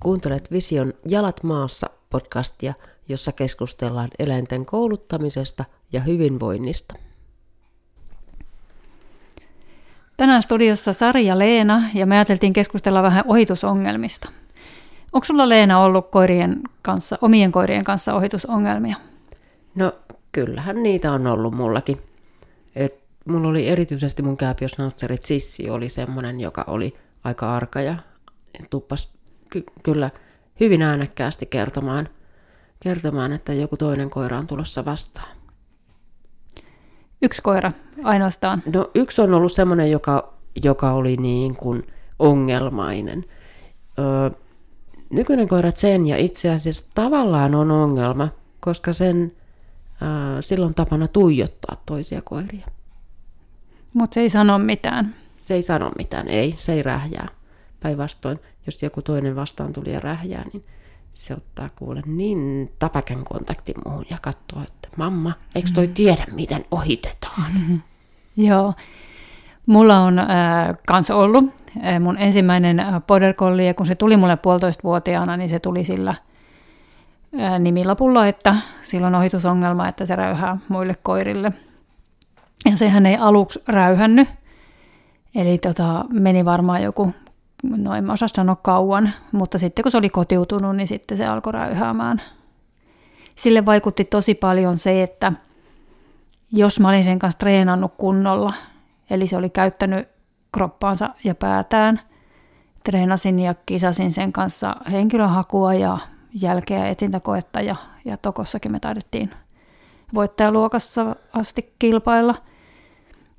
Kuuntelet Vision Jalat maassa podcastia, jossa keskustellaan eläinten kouluttamisesta ja hyvinvoinnista. Tänään studiossa Sari ja Leena ja me ajateltiin keskustella vähän ohitusongelmista. Onko sulla Leena ollut koirien kanssa, omien koirien kanssa ohitusongelmia? No kyllähän niitä on ollut mullakin. Mulla oli erityisesti mun kääpiösnautserit Sissi oli semmoinen, joka oli aika arka ja tuppas ky- kyllä hyvin äänekkäästi kertomaan, kertomaan, että joku toinen koira on tulossa vastaan. Yksi koira ainoastaan? No yksi on ollut semmoinen, joka, joka oli niin kuin ongelmainen. Öö, nykyinen koira sen ja itse asiassa tavallaan on ongelma, koska sen öö, silloin tapana tuijottaa toisia koiria. Mutta se ei sano mitään. Se ei sano mitään, ei, se ei rähjää. Päinvastoin, jos joku toinen vastaan tuli ja rähjää, niin se ottaa kuule niin tapaken kontaktin muuhun ja katsoo, että mamma, eikö toi mm. tiedä, miten ohitetaan? Joo. Mulla on äh, kans ollut äh, mun ensimmäinen äh, border collie, ja kun se tuli mulle puolitoista vuotiaana, niin se tuli sillä äh, nimilapulla, että sillä on ohitusongelma, että se räyhää muille koirille. Ja sehän ei aluksi räyhännyt, eli tota, meni varmaan joku no en mä osaa sanoa kauan, mutta sitten kun se oli kotiutunut, niin sitten se alkoi räyhäämään. Sille vaikutti tosi paljon se, että jos mä olin sen kanssa treenannut kunnolla, eli se oli käyttänyt kroppaansa ja päätään, treenasin ja kisasin sen kanssa henkilöhakua ja jälkeä etsintäkoetta ja, ja Tokossakin me taidettiin voittajaluokassa asti kilpailla.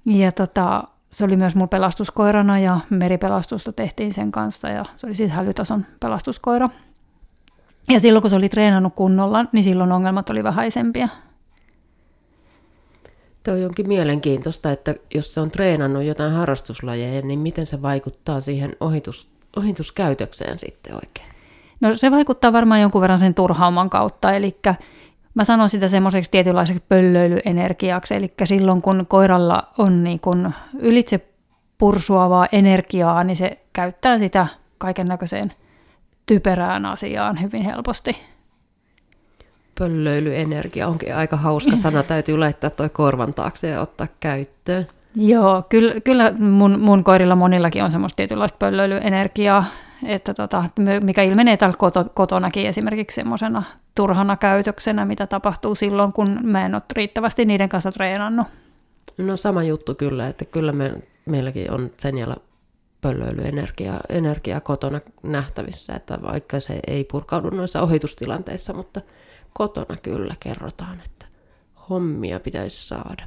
Ja tota, se oli myös mun pelastuskoirana ja meripelastusta tehtiin sen kanssa ja se oli siis hälytason pelastuskoira. Ja silloin kun se oli treenannut kunnolla, niin silloin ongelmat oli vähäisempiä. Tuo onkin mielenkiintoista, että jos se on treenannut jotain harrastuslajeja, niin miten se vaikuttaa siihen ohitus, ohituskäytökseen sitten oikein? No se vaikuttaa varmaan jonkun verran sen turhauman kautta, eli Mä sanon sitä semmoiseksi tietynlaiseksi pöllöilyenergiaksi, eli silloin kun koiralla on niin kun ylitse pursuavaa energiaa, niin se käyttää sitä kaiken näköiseen typerään asiaan hyvin helposti. Pöllöilyenergia onkin aika hauska sana, täytyy laittaa toi korvan taakse ja ottaa käyttöön. Joo, kyllä, kyllä mun, mun koirilla monillakin on semmoista tietynlaista pöllöilyenergiaa, että tota, mikä ilmenee täällä koto, kotonakin esimerkiksi semmoisena turhana käytöksenä, mitä tapahtuu silloin, kun mä en ole riittävästi niiden kanssa treenannut. No sama juttu kyllä, että kyllä me, meilläkin on sen jälkeen pöllöilyenergiaa energiaa kotona nähtävissä, että vaikka se ei purkaudu noissa ohitustilanteissa, mutta kotona kyllä kerrotaan, että hommia pitäisi saada.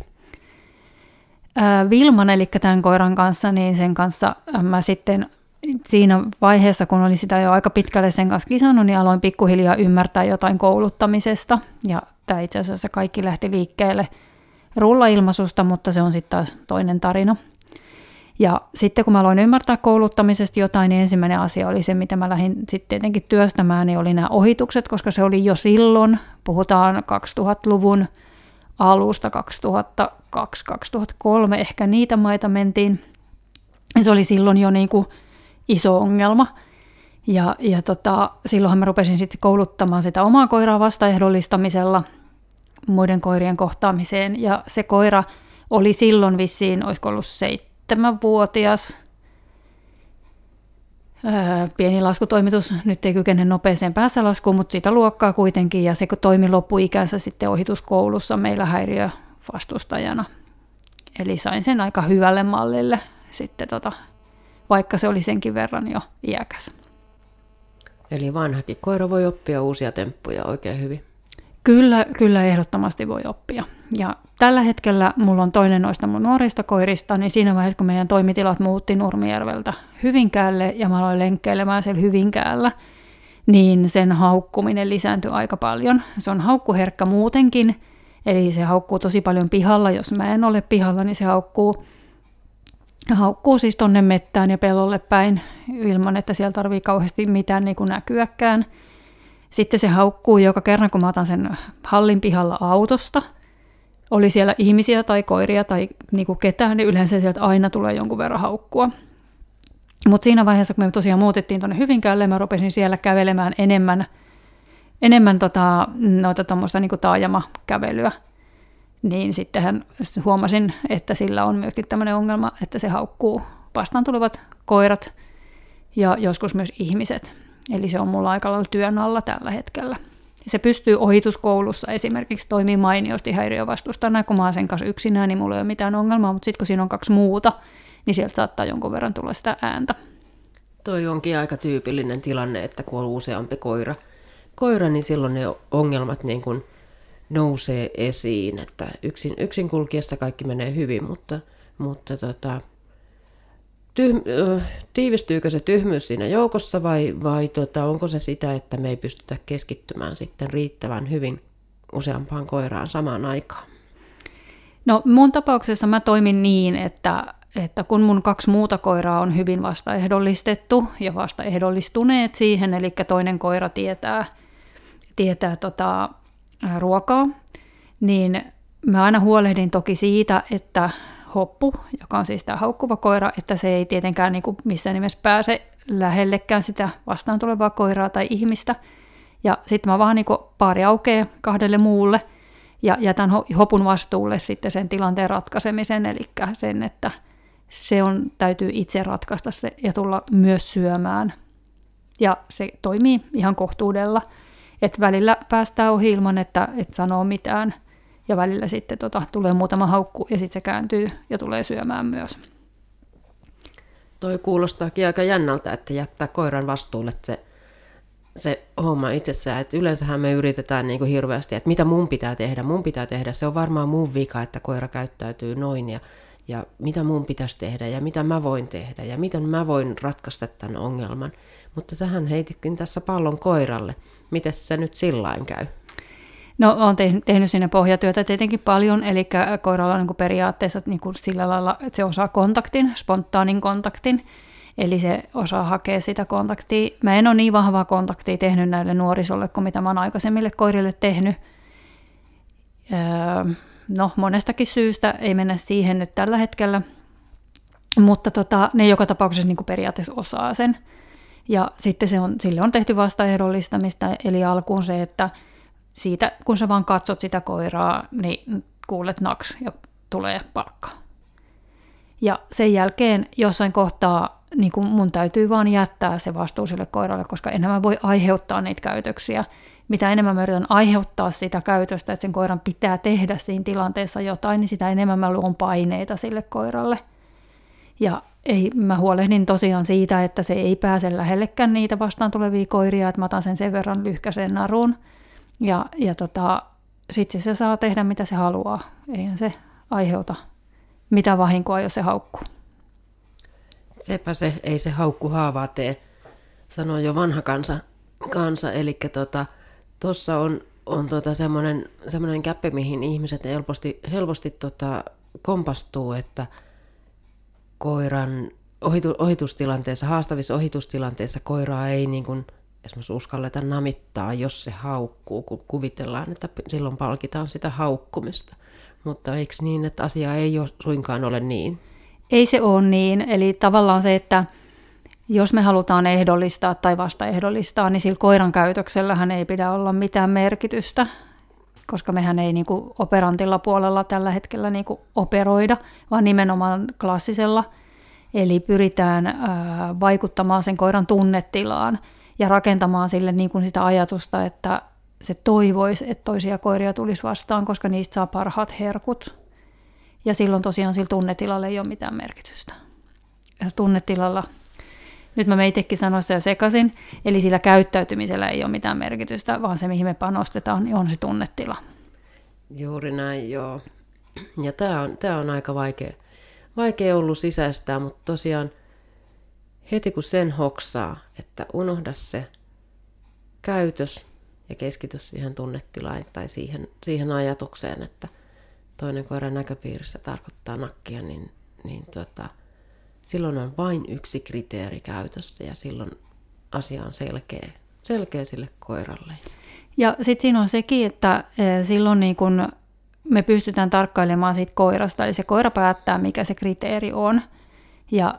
Vilman, eli tämän koiran kanssa, niin sen kanssa mä sitten siinä vaiheessa, kun olin sitä jo aika pitkälle sen kanssa kisannut, niin aloin pikkuhiljaa ymmärtää jotain kouluttamisesta. Ja tämä itse asiassa kaikki lähti liikkeelle rullailmaisusta, mutta se on sitten taas toinen tarina. Ja sitten kun mä aloin ymmärtää kouluttamisesta jotain, niin ensimmäinen asia oli se, mitä mä lähdin sitten tietenkin työstämään, niin oli nämä ohitukset, koska se oli jo silloin, puhutaan 2000-luvun alusta, 2002-2003, ehkä niitä maita mentiin. Se oli silloin jo niin kuin iso ongelma. Ja, ja tota, silloinhan mä rupesin sitten kouluttamaan sitä omaa koiraa vastaehdollistamisella muiden koirien kohtaamiseen. Ja se koira oli silloin vissiin, olisiko ollut seitsemänvuotias. Öö, pieni laskutoimitus, nyt ei kykene nopeeseen päässälaskuun, mutta sitä luokkaa kuitenkin. Ja se toimi loppuikänsä sitten ohituskoulussa meillä häiriövastustajana. Eli sain sen aika hyvälle mallille sitten tota, vaikka se oli senkin verran jo iäkäs. Eli vanhakin koira voi oppia uusia temppuja oikein hyvin. Kyllä, kyllä ehdottomasti voi oppia. Ja tällä hetkellä mulla on toinen noista mun nuorista koirista, niin siinä vaiheessa, kun meidän toimitilat muutti Nurmijärveltä Hyvinkäälle ja mä aloin lenkkeilemään siellä Hyvinkäällä, niin sen haukkuminen lisääntyi aika paljon. Se on haukkuherkkä muutenkin, eli se haukkuu tosi paljon pihalla. Jos mä en ole pihalla, niin se haukkuu haukkuu siis tonne mettään ja pellolle päin ilman, että siellä tarvii kauheasti mitään niin kuin näkyäkään. Sitten se haukkuu joka kerran, kun mä otan sen hallin pihalla autosta. oli siellä ihmisiä tai koiria tai niin kuin ketään, niin yleensä sieltä aina tulee jonkun verran haukkua. Mutta siinä vaiheessa, kun me tosiaan muutettiin tuonne Hyvinkäälle, mä rupesin siellä kävelemään enemmän, enemmän tota, noita tuommoista niin taajamakävelyä, niin sittenhän huomasin, että sillä on myöskin tämmöinen ongelma, että se haukkuu vastaan tulevat koirat ja joskus myös ihmiset. Eli se on mulla aika lailla työn alla tällä hetkellä. Se pystyy ohituskoulussa esimerkiksi toimii mainiosti häiriövastustajana, kun mä oon sen kanssa yksinään, niin mulla ei ole mitään ongelmaa, mutta sitten kun siinä on kaksi muuta, niin sieltä saattaa jonkun verran tulla sitä ääntä. Toi onkin aika tyypillinen tilanne, että kun on useampi koira, koira niin silloin ne ongelmat niin kuin nousee esiin, että yksin, yksin kulkiessa kaikki menee hyvin, mutta, mutta tota, tyhm, tiivistyykö se tyhmyys siinä joukossa vai, vai tota, onko se sitä, että me ei pystytä keskittymään sitten riittävän hyvin useampaan koiraan samaan aikaan? No mun tapauksessa mä toimin niin, että, että kun mun kaksi muuta koiraa on hyvin vastaehdollistettu ja vastaehdollistuneet siihen, eli toinen koira tietää, tietää tota, ruokaa, niin mä aina huolehdin toki siitä, että hoppu, joka on siis tämä haukkuva koira, että se ei tietenkään niin kuin missään nimessä pääse lähellekään sitä vastaan tulevaa koiraa tai ihmistä. Ja sitten mä vaan niin paari aukeaa kahdelle muulle ja jätän hopun vastuulle sitten sen tilanteen ratkaisemisen, eli sen, että se on, täytyy itse ratkaista se ja tulla myös syömään. Ja se toimii ihan kohtuudella, että välillä päästään ohi ilman, että et sanoo mitään – ja välillä sitten tota, tulee muutama haukku ja sitten se kääntyy ja tulee syömään myös. Toi kuulostaakin aika jännältä, että jättää koiran vastuulle se, se homma itsessään. Et yleensähän me yritetään niin kuin hirveästi, että mitä mun pitää tehdä, mun pitää tehdä. Se on varmaan mun vika, että koira käyttäytyy noin ja, ja mitä mun pitäisi tehdä ja mitä mä voin tehdä ja miten mä voin ratkaista tämän ongelman. Mutta sähän heititkin tässä pallon koiralle. Miten se nyt sillain käy? No, olen tehnyt sinne pohjatyötä tietenkin paljon, eli koiralla on niin periaatteessa niin kuin sillä lailla, että se osaa kontaktin, spontaanin kontaktin, eli se osaa hakea sitä kontaktia. Mä en ole niin vahvaa kontaktia tehnyt näille nuorisolle kuin mitä mä oon aikaisemmille koirille tehnyt. Öö, no, monestakin syystä ei mennä siihen nyt tällä hetkellä, mutta tota, ne joka tapauksessa niin kuin periaatteessa osaa sen. Ja sitten se on, sille on tehty vastaehdollistamista, eli alkuun se, että siitä, kun sä vaan katsot sitä koiraa, niin kuulet naks ja tulee palkka. Ja sen jälkeen jossain kohtaa niin kun mun täytyy vaan jättää se vastuu sille koiralle, koska enemmän voi aiheuttaa niitä käytöksiä. Mitä enemmän mä yritän aiheuttaa sitä käytöstä, että sen koiran pitää tehdä siinä tilanteessa jotain, niin sitä enemmän mä luon paineita sille koiralle. Ja ei, mä huolehdin tosiaan siitä, että se ei pääse lähellekään niitä vastaan tulevia koiria, että mä otan sen sen verran lyhkäisen naruun – ja, ja tota, sitten se saa tehdä mitä se haluaa. Eihän se aiheuta mitä vahinkoa, jos se haukkuu. Sepä se, ei se haukku haavaa tee, sanoo jo vanha kansa. kansa. Eli tuossa tota, on, on tota semmoinen, semmoinen käppi, mihin ihmiset helposti, helposti tota, kompastuu, että koiran ohitu, ohitustilanteessa, haastavissa ohitustilanteissa koiraa ei niin kuin esimerkiksi uskalleta namittaa, jos se haukkuu, kun kuvitellaan, että silloin palkitaan sitä haukkumista. Mutta eikö niin, että asia ei ole, suinkaan ole niin? Ei se ole niin. Eli tavallaan se, että jos me halutaan ehdollistaa tai vasta ehdollistaa, niin sillä koiran käytöksellähän ei pidä olla mitään merkitystä, koska mehän ei niin kuin operantilla puolella tällä hetkellä niin kuin operoida, vaan nimenomaan klassisella. Eli pyritään ää, vaikuttamaan sen koiran tunnetilaan – ja rakentamaan sille niin kuin sitä ajatusta, että se toivoisi, että toisia koiria tulisi vastaan, koska niistä saa parhaat herkut. Ja silloin tosiaan sillä tunnetilalla ei ole mitään merkitystä. Ja tunnetilalla, nyt mä itsekin sanoin jo sekaisin, eli sillä käyttäytymisellä ei ole mitään merkitystä, vaan se mihin me panostetaan, niin on se tunnetila. Juuri näin, joo. Ja tämä on, tää on aika vaikea, vaikea ollut sisäistää, mutta tosiaan – heti kun sen hoksaa, että unohda se käytös ja keskity siihen tunnetilaan tai siihen, siihen ajatukseen, että toinen koiran näköpiirissä tarkoittaa nakkia, niin, niin tota, silloin on vain yksi kriteeri käytössä ja silloin asia on selkeä, selkeä sille koiralle. Ja sitten siinä on sekin, että e, silloin niin kun me pystytään tarkkailemaan siitä koirasta, eli se koira päättää, mikä se kriteeri on. Ja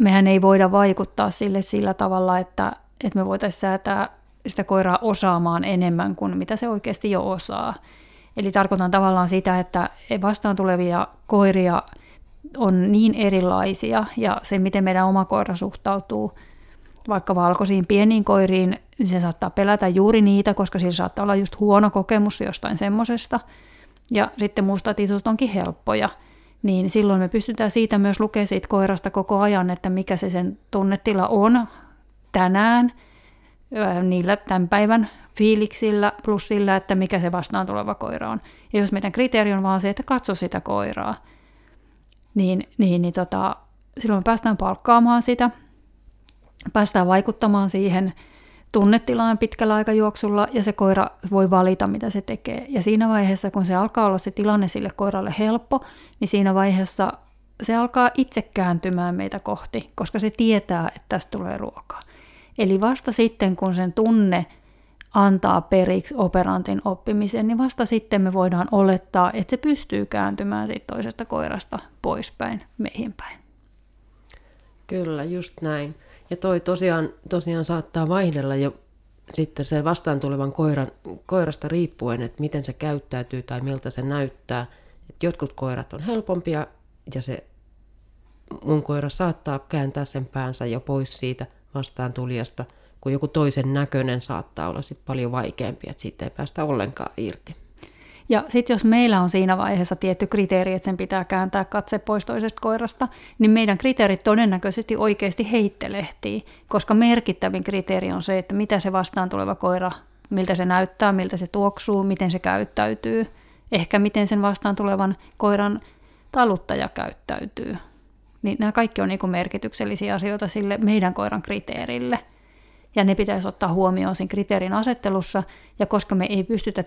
mehän ei voida vaikuttaa sille sillä tavalla, että, että me voitaisiin säätää sitä koiraa osaamaan enemmän kuin mitä se oikeasti jo osaa. Eli tarkoitan tavallaan sitä, että vastaan tulevia koiria on niin erilaisia ja se, miten meidän oma koira suhtautuu vaikka valkoisiin pieniin koiriin, niin se saattaa pelätä juuri niitä, koska sillä saattaa olla just huono kokemus jostain semmosesta. Ja sitten mustatitut onkin helppoja. Niin silloin me pystytään siitä myös lukemaan siitä koirasta koko ajan, että mikä se sen tunnetila on tänään, niillä tämän päivän fiiliksillä plus sillä, että mikä se vastaan tuleva koira on. Ja jos meidän kriteeri on vaan se, että katso sitä koiraa, niin, niin, niin tota, silloin me päästään palkkaamaan sitä, päästään vaikuttamaan siihen tunnetilaan pitkällä aikajuoksulla ja se koira voi valita, mitä se tekee. Ja siinä vaiheessa, kun se alkaa olla se tilanne sille koiralle helppo, niin siinä vaiheessa se alkaa itse kääntymään meitä kohti, koska se tietää, että tästä tulee ruokaa. Eli vasta sitten, kun sen tunne antaa periksi operantin oppimisen, niin vasta sitten me voidaan olettaa, että se pystyy kääntymään siitä toisesta koirasta poispäin, meihin päin. Kyllä, just näin. Ja toi tosiaan, tosiaan saattaa vaihdella jo sitten se vastaan tulevan koiran, koirasta riippuen, että miten se käyttäytyy tai miltä se näyttää. Et jotkut koirat on helpompia ja se mun koira saattaa kääntää sen päänsä jo pois siitä vastaan tulijasta, kun joku toisen näköinen saattaa olla sit paljon vaikeampi, että siitä ei päästä ollenkaan irti. Ja sitten jos meillä on siinä vaiheessa tietty kriteeri, että sen pitää kääntää katse pois toisesta koirasta, niin meidän kriteerit todennäköisesti oikeasti heittelehtii, koska merkittävin kriteeri on se, että mitä se vastaan tuleva koira, miltä se näyttää, miltä se tuoksuu, miten se käyttäytyy, ehkä miten sen vastaan tulevan koiran taluttaja käyttäytyy. Niin nämä kaikki on niin merkityksellisiä asioita sille meidän koiran kriteerille – ja ne pitäisi ottaa huomioon siinä kriteerin asettelussa, ja koska me ei pystytä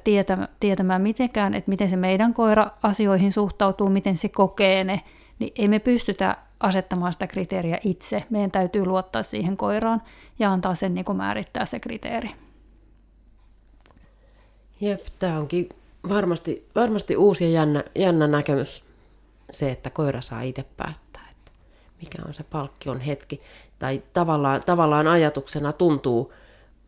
tietämään mitenkään, että miten se meidän koira asioihin suhtautuu, miten se kokee ne, niin ei me pystytä asettamaan sitä kriteeriä itse. Meidän täytyy luottaa siihen koiraan ja antaa sen niin määrittää se kriteeri. Jep, tämä onkin varmasti, varmasti uusi ja jännä, jännä näkemys se, että koira saa itse päättää, että mikä on se palkkion hetki tai tavallaan, tavallaan ajatuksena tuntuu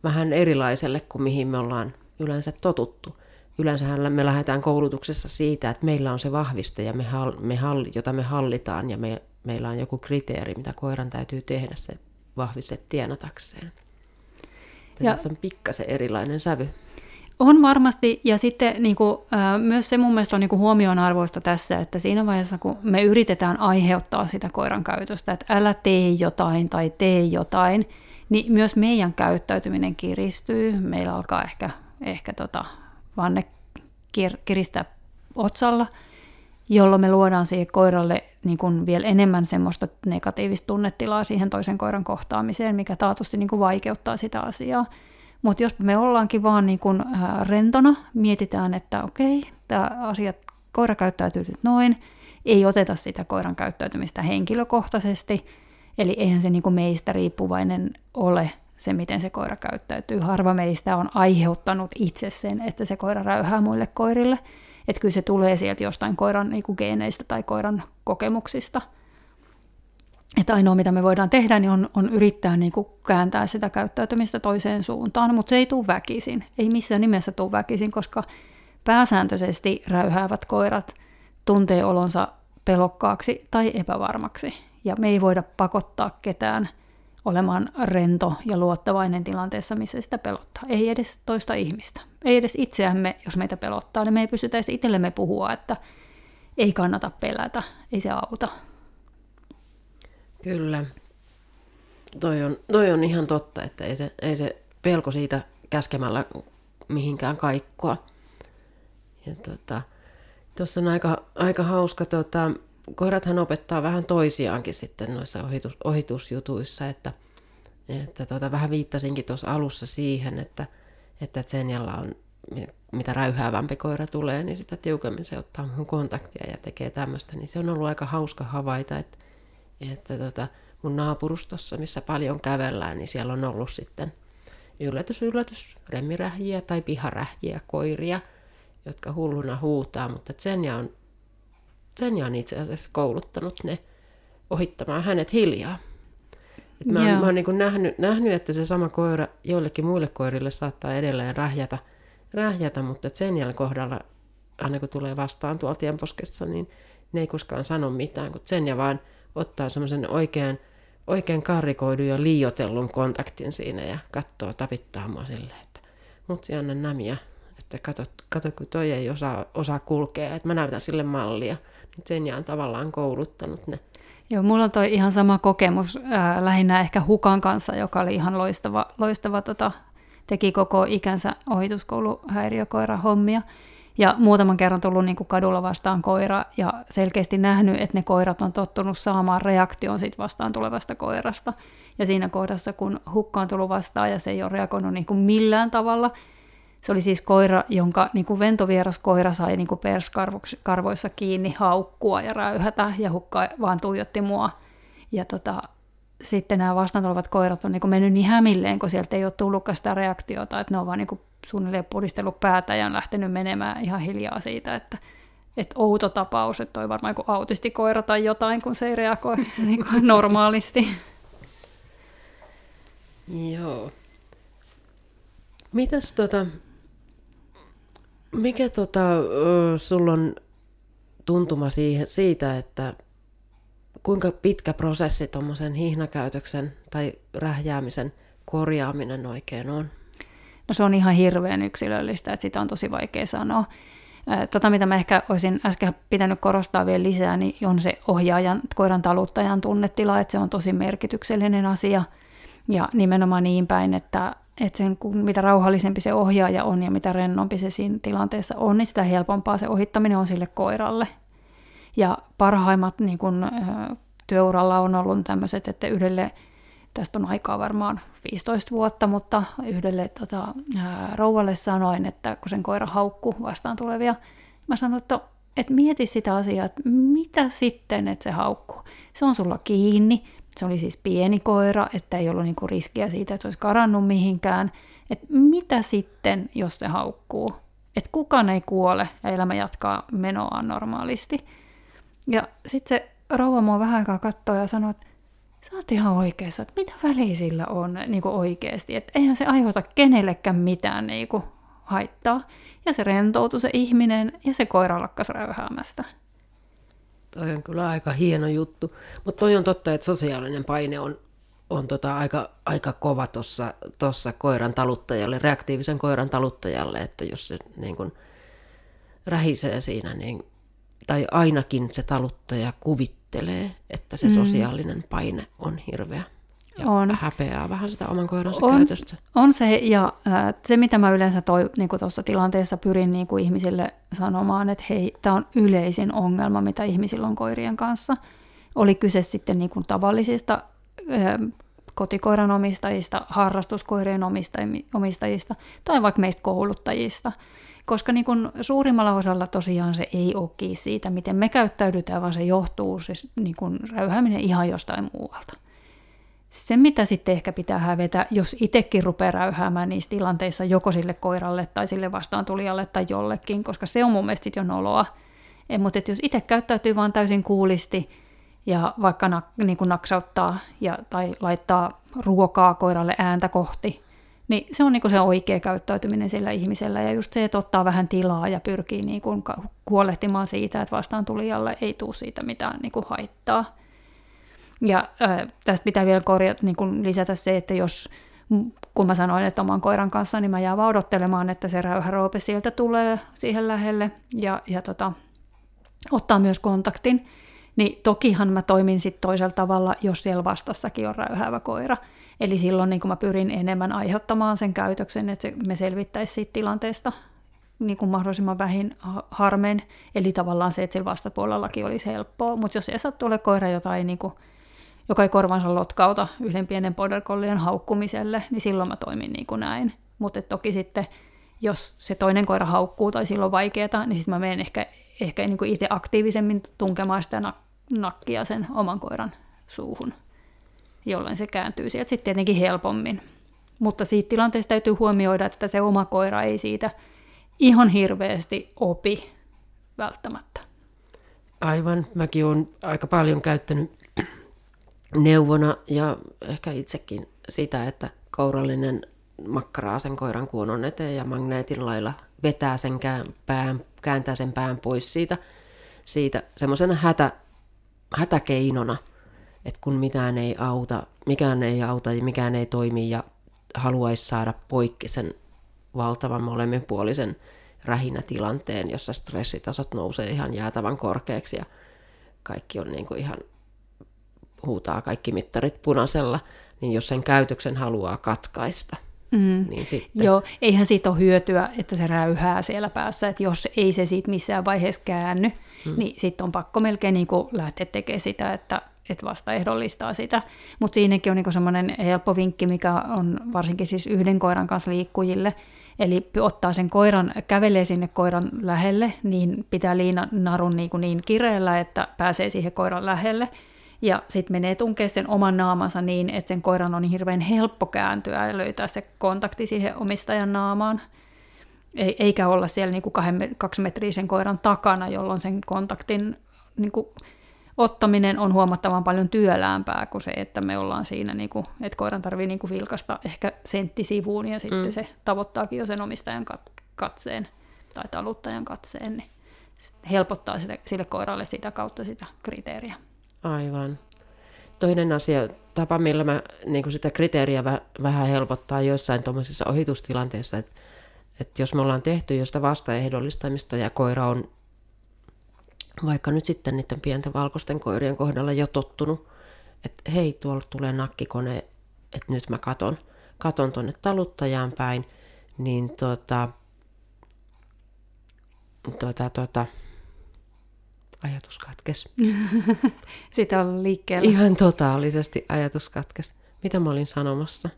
vähän erilaiselle kuin mihin me ollaan yleensä totuttu. Yleensähän me lähdetään koulutuksessa siitä, että meillä on se vahvistaja, me hall, me hall, jota me hallitaan, ja me, meillä on joku kriteeri, mitä koiran täytyy tehdä se vahviste tienatakseen. Ja, Tässä on pikkasen erilainen sävy. On varmasti, ja sitten niin kuin, myös se mun mielestä on niin kuin huomionarvoista tässä, että siinä vaiheessa, kun me yritetään aiheuttaa sitä koiran käytöstä, että älä tee jotain tai tee jotain, niin myös meidän käyttäytyminen kiristyy. Meillä alkaa ehkä, ehkä tota, vanne kir- kiristää otsalla, jolloin me luodaan siihen koiralle niin kuin vielä enemmän semmoista negatiivista tunnetilaa siihen toisen koiran kohtaamiseen, mikä taatusti niin kuin vaikeuttaa sitä asiaa. Mutta jos me ollaankin vaan niin kuin, äh, rentona, mietitään, että okei, tämä asia, koira käyttäytyy nyt noin, ei oteta sitä koiran käyttäytymistä henkilökohtaisesti, eli eihän se niin meistä riippuvainen ole se, miten se koira käyttäytyy. Harva meistä on aiheuttanut itse sen, että se koira räyhää muille koirille. Että kyllä se tulee sieltä jostain koiran niin geeneistä tai koiran kokemuksista – että ainoa mitä me voidaan tehdä, niin on, on yrittää niin kuin kääntää sitä käyttäytymistä toiseen suuntaan, mutta se ei tule väkisin. Ei missään nimessä tule väkisin, koska pääsääntöisesti räyhäävät koirat tuntee olonsa pelokkaaksi tai epävarmaksi. Ja me ei voida pakottaa ketään olemaan rento ja luottavainen tilanteessa, missä sitä pelottaa. Ei edes toista ihmistä. Ei edes itseämme, jos meitä pelottaa, niin me ei pystytä edes itsellemme puhua, että ei kannata pelätä, ei se auta. Kyllä. Toi on, toi on ihan totta, että ei se, ei se pelko siitä käskemällä mihinkään kaikkoa. Ja tota, on aika, aika hauska, tota, koirathan opettaa vähän toisiaankin sitten noissa ohitus, ohitusjutuissa, että, että tota, vähän viittasinkin tuossa alussa siihen, että, että Zenjalla on, mitä räyhäävämpi koira tulee, niin sitä tiukemmin se ottaa mun kontaktia ja tekee tämmöistä, niin se on ollut aika hauska havaita, että että tota, mun naapurustossa, missä paljon kävellään, niin siellä on ollut sitten yllätys, yllätys, remmirähjiä tai piharähjiä, koiria, jotka hulluna huutaa, mutta Senja on, Senja on itse asiassa kouluttanut ne ohittamaan hänet hiljaa. Et mä, oon, mä oon niin nähnyt, nähnyt, että se sama koira joillekin muille koirille saattaa edelleen rähjätä, rähjätä mutta sen kohdalla, aina kun tulee vastaan tuolla tienposkessa, niin ne ei koskaan sano mitään, kun sen ja vaan ottaa semmoisen oikean, oikein karrikoidun ja liiotellun kontaktin siinä ja katsoo, tapittaa mua silleen, että mutsi anna nämia, että kato, kato kun toi ei osaa, osaa kulkea, että mä näytän sille mallia. Niin Senja on tavallaan kouluttanut ne Joo, mulla on toi ihan sama kokemus ää, lähinnä ehkä Hukan kanssa, joka oli ihan loistava, loistava tota, teki koko ikänsä ohituskouluhäiriökoira hommia. Ja muutaman kerran tullut niin kuin kadulla vastaan koira ja selkeästi nähnyt, että ne koirat on tottunut saamaan reaktion siitä vastaan tulevasta koirasta. Ja siinä kohdassa, kun hukka on tullut vastaan ja se ei ole reagoinut niin kuin millään tavalla, se oli siis koira, jonka niin kuin ventovieras koira sai niin kuin perskarvoissa kiinni haukkua ja räyhätä, ja hukka vaan tuijotti mua. Ja tota, sitten nämä vastaan koirat on niin mennyt niin hämilleen, kun sieltä ei ole tullutkaan sitä reaktiota, että ne on vaan niin suunnilleen pudistellut päätä ja on lähtenyt menemään ihan hiljaa siitä, että, että outo tapaus, että toi varmaan joku autistikoira tai jotain, kun se ei reagoi niin kuin normaalisti. Joo. Mitäs tota, mikä tota, sulla on tuntuma siitä, että kuinka pitkä prosessi tuommoisen hihnakäytöksen tai rähjäämisen korjaaminen oikein on? No se on ihan hirveän yksilöllistä, että sitä on tosi vaikea sanoa. Tota, mitä mä ehkä olisin äsken pitänyt korostaa vielä lisää, niin on se ohjaajan, koiran taluttajan tunnetila, että se on tosi merkityksellinen asia. Ja nimenomaan niin päin, että että sen, kun mitä rauhallisempi se ohjaaja on ja mitä rennompi se siinä tilanteessa on, niin sitä helpompaa se ohittaminen on sille koiralle. Ja parhaimmat niin kun, työuralla on ollut tämmöiset, että yhdelle, tästä on aikaa varmaan 15 vuotta, mutta yhdelle tota, rouvalle sanoin, että kun sen koira haukku vastaan tulevia, mä sanoin, että, että mieti sitä asiaa, että mitä sitten, että se haukkuu. Se on sulla kiinni, se oli siis pieni koira, että ei ollut niinku riskiä siitä, että se olisi karannut mihinkään. Et mitä sitten, jos se haukkuu? Että kukaan ei kuole ja elämä jatkaa menoaan normaalisti. Ja sitten se rouva mua vähän aikaa katsoi ja sanoi, että sä oot ihan oikeassa, että mitä väliä sillä on niin oikeasti. Että eihän se aiheuta kenellekään mitään niin haittaa. Ja se rentoutui se ihminen ja se koira lakkas räyhäämästä. Toi on kyllä aika hieno juttu. Mutta toi on totta, että sosiaalinen paine on, on tota aika, aika kova tuossa tossa koiran taluttajalle, reaktiivisen koiran taluttajalle, että jos se niin kun rähisee siinä, niin, tai ainakin se taluttaja kuvittelee, että se mm. sosiaalinen paine on hirveä ja on. häpeää vähän sitä oman koiransa on, käytöstä. On se, ja äh, se mitä mä yleensä toi, niin tuossa tilanteessa pyrin niin kuin ihmisille sanomaan, että hei, tämä on yleisin ongelma, mitä ihmisillä on koirien kanssa. Oli kyse sitten niin kuin tavallisista äh, kotikoiran omistajista, harrastuskoirien omistajista tai vaikka meistä kouluttajista. Koska niin kun suurimmalla osalla tosiaan se ei ole siitä, miten me käyttäydytään, vaan se johtuu se niin kun räyhääminen ihan jostain muualta. Se, mitä sitten ehkä pitää hävetä, jos itsekin rupeaa räyhäämään niissä tilanteissa joko sille koiralle tai sille vastaantulijalle tai jollekin, koska se on mun mielestä jo noloa. Et, mutta jos itse käyttäytyy vaan täysin kuulisti ja vaikka nak, niin kuin naksauttaa ja, tai laittaa ruokaa koiralle ääntä kohti, niin se on niin kuin se oikea käyttäytyminen sillä ihmisellä. Ja just se, että ottaa vähän tilaa ja pyrkii niin kuin huolehtimaan siitä, että vastaantulijalle ei tule siitä mitään niin kuin haittaa. Ja äh, tästä pitää vielä korjata, niin kun lisätä se, että jos, kun mä sanoin, että oman koiran kanssa, niin mä jään vaan odottelemaan, että se räyhäroope sieltä tulee siihen lähelle ja, ja tota, ottaa myös kontaktin. Niin tokihan mä toimin sitten toisella tavalla, jos siellä vastassakin on räyhäävä koira. Eli silloin niin kun mä pyrin enemmän aiheuttamaan sen käytöksen, että me selvittäisiin siitä tilanteesta niin kuin mahdollisimman vähin harmein. Eli tavallaan se, että sillä vastapuolellakin olisi helppoa. Mutta jos ei sattuu ole koira, jota ei niin kuin joka ei korvansa lotkauta yhden pienen border haukkumiselle, niin silloin mä toimin niin kuin näin. Mutta toki sitten, jos se toinen koira haukkuu tai silloin on vaikeaa, niin sitten mä menen ehkä, ehkä niin kuin itse aktiivisemmin tunkemaan sitä nak- nakkia sen oman koiran suuhun, jolloin se kääntyy sieltä sitten tietenkin helpommin. Mutta siitä tilanteesta täytyy huomioida, että se oma koira ei siitä ihan hirveästi opi välttämättä. Aivan. Mäkin olen aika paljon käyttänyt neuvona ja ehkä itsekin sitä, että kourallinen makkaraa sen koiran kuonon eteen ja magneetin lailla vetää sen pään, kääntää sen pään pois siitä, siitä semmoisena hätä, hätäkeinona, että kun mitään ei auta, mikään ei auta ja mikään ei toimi ja haluaisi saada poikki sen valtavan molemminpuolisen rähinätilanteen, jossa stressitasot nousee ihan jäätävän korkeaksi ja kaikki on niin kuin ihan huutaa kaikki mittarit punaisella, niin jos sen käytöksen haluaa katkaista, Mm. Niin sitten. Joo, eihän siitä ole hyötyä, että se räyhää siellä päässä, että jos ei se siitä missään vaiheessa käänny, mm. niin sitten on pakko melkein niin lähteä tekemään sitä, että, että vasta ehdollistaa sitä. Mutta siinäkin on niin semmoinen helppo vinkki, mikä on varsinkin siis yhden koiran kanssa liikkujille, Eli ottaa sen koiran, kävelee sinne koiran lähelle, niin pitää liinanarun niin, niin kireellä, että pääsee siihen koiran lähelle. Ja sitten menee tunkee sen oman naamansa niin, että sen koiran on hirveän helppo kääntyä ja löytää se kontakti siihen omistajan naamaan. Eikä olla siellä niin kuin kahden, kaksimetrisen koiran takana, jolloin sen kontaktin niin kuin, ottaminen on huomattavan paljon työläämpää kuin se, että me ollaan siinä, niin kuin, että koiran tarvii niin kuin vilkasta ehkä sentti sivuun ja sitten mm. se tavoittaakin jo sen omistajan katseen tai taluttajan katseen, niin helpottaa sille, sille koiralle sitä kautta sitä kriteeriä. Aivan. Toinen asia, tapa millä mä niin sitä kriteeriä vähän helpottaa joissain tuommoisissa ohitustilanteissa, että, että jos me ollaan tehty josta vastaehdollistamista ja koira on vaikka nyt sitten niiden pienten valkoisten koirien kohdalla jo tottunut, että hei, tuolla tulee nakkikone, että nyt mä katon, katon tuonne taluttajaan päin, niin tuota, tuota, tuota, ajatus katkes. Sitä on liikkeellä. Ihan totaalisesti ajatus katkes. Mitä mä olin sanomassa?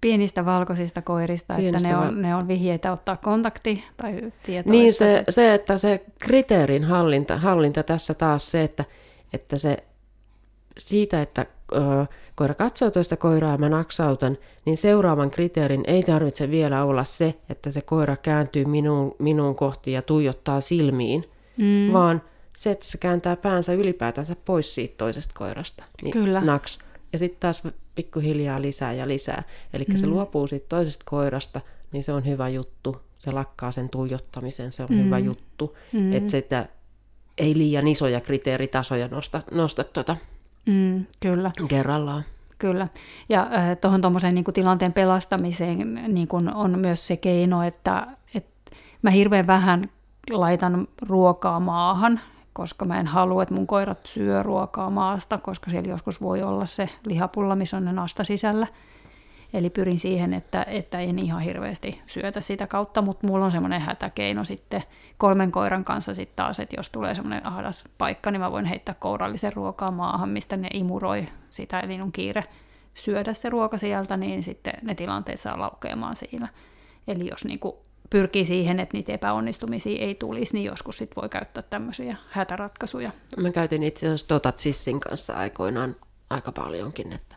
Pienistä valkoisista koirista, Pienistä että ne on, ne on vihjeitä ottaa kontakti tai tietoa. Niin, se, se... se, että se kriteerin hallinta, hallinta tässä taas se, että, että se siitä, että ö, koira katsoo toista koiraa ja mä naksautan, niin seuraavan kriteerin ei tarvitse vielä olla se, että se koira kääntyy minuun, minuun kohti ja tuijottaa silmiin, mm. vaan se, että se kääntää päänsä ylipäätänsä pois siitä toisesta koirasta. Niin Kyllä. Naks. Ja sitten taas pikkuhiljaa lisää ja lisää. Eli mm. se luopuu siitä toisesta koirasta, niin se on hyvä juttu. Se lakkaa sen tuijottamisen, se on mm. hyvä juttu. Mm. Että sitä ei liian isoja kriteeritasoja nosta, nosta tuota Mm, kyllä. Kerrallaan. Kyllä. Ja äh, tuohon tuommoisen niin tilanteen pelastamiseen niin kuin on myös se keino, että, että mä hirveän vähän laitan ruokaa maahan, koska mä en halua, että mun koirat syö ruokaa maasta, koska siellä joskus voi olla se lihapulla, missä on ne nasta sisällä. Eli pyrin siihen, että, että en ihan hirveästi syötä sitä kautta, mutta mulla on semmoinen hätäkeino sitten kolmen koiran kanssa sitten taas, että jos tulee semmoinen ahdas paikka, niin mä voin heittää kourallisen ruokaa maahan, mistä ne imuroi sitä, eli on kiire syödä se ruoka sieltä, niin sitten ne tilanteet saa laukeamaan siinä. Eli jos niinku pyrkii siihen, että niitä epäonnistumisia ei tulisi, niin joskus sit voi käyttää tämmöisiä hätäratkaisuja. Mä käytin itse asiassa Totat Sissin kanssa aikoinaan aika paljonkin, että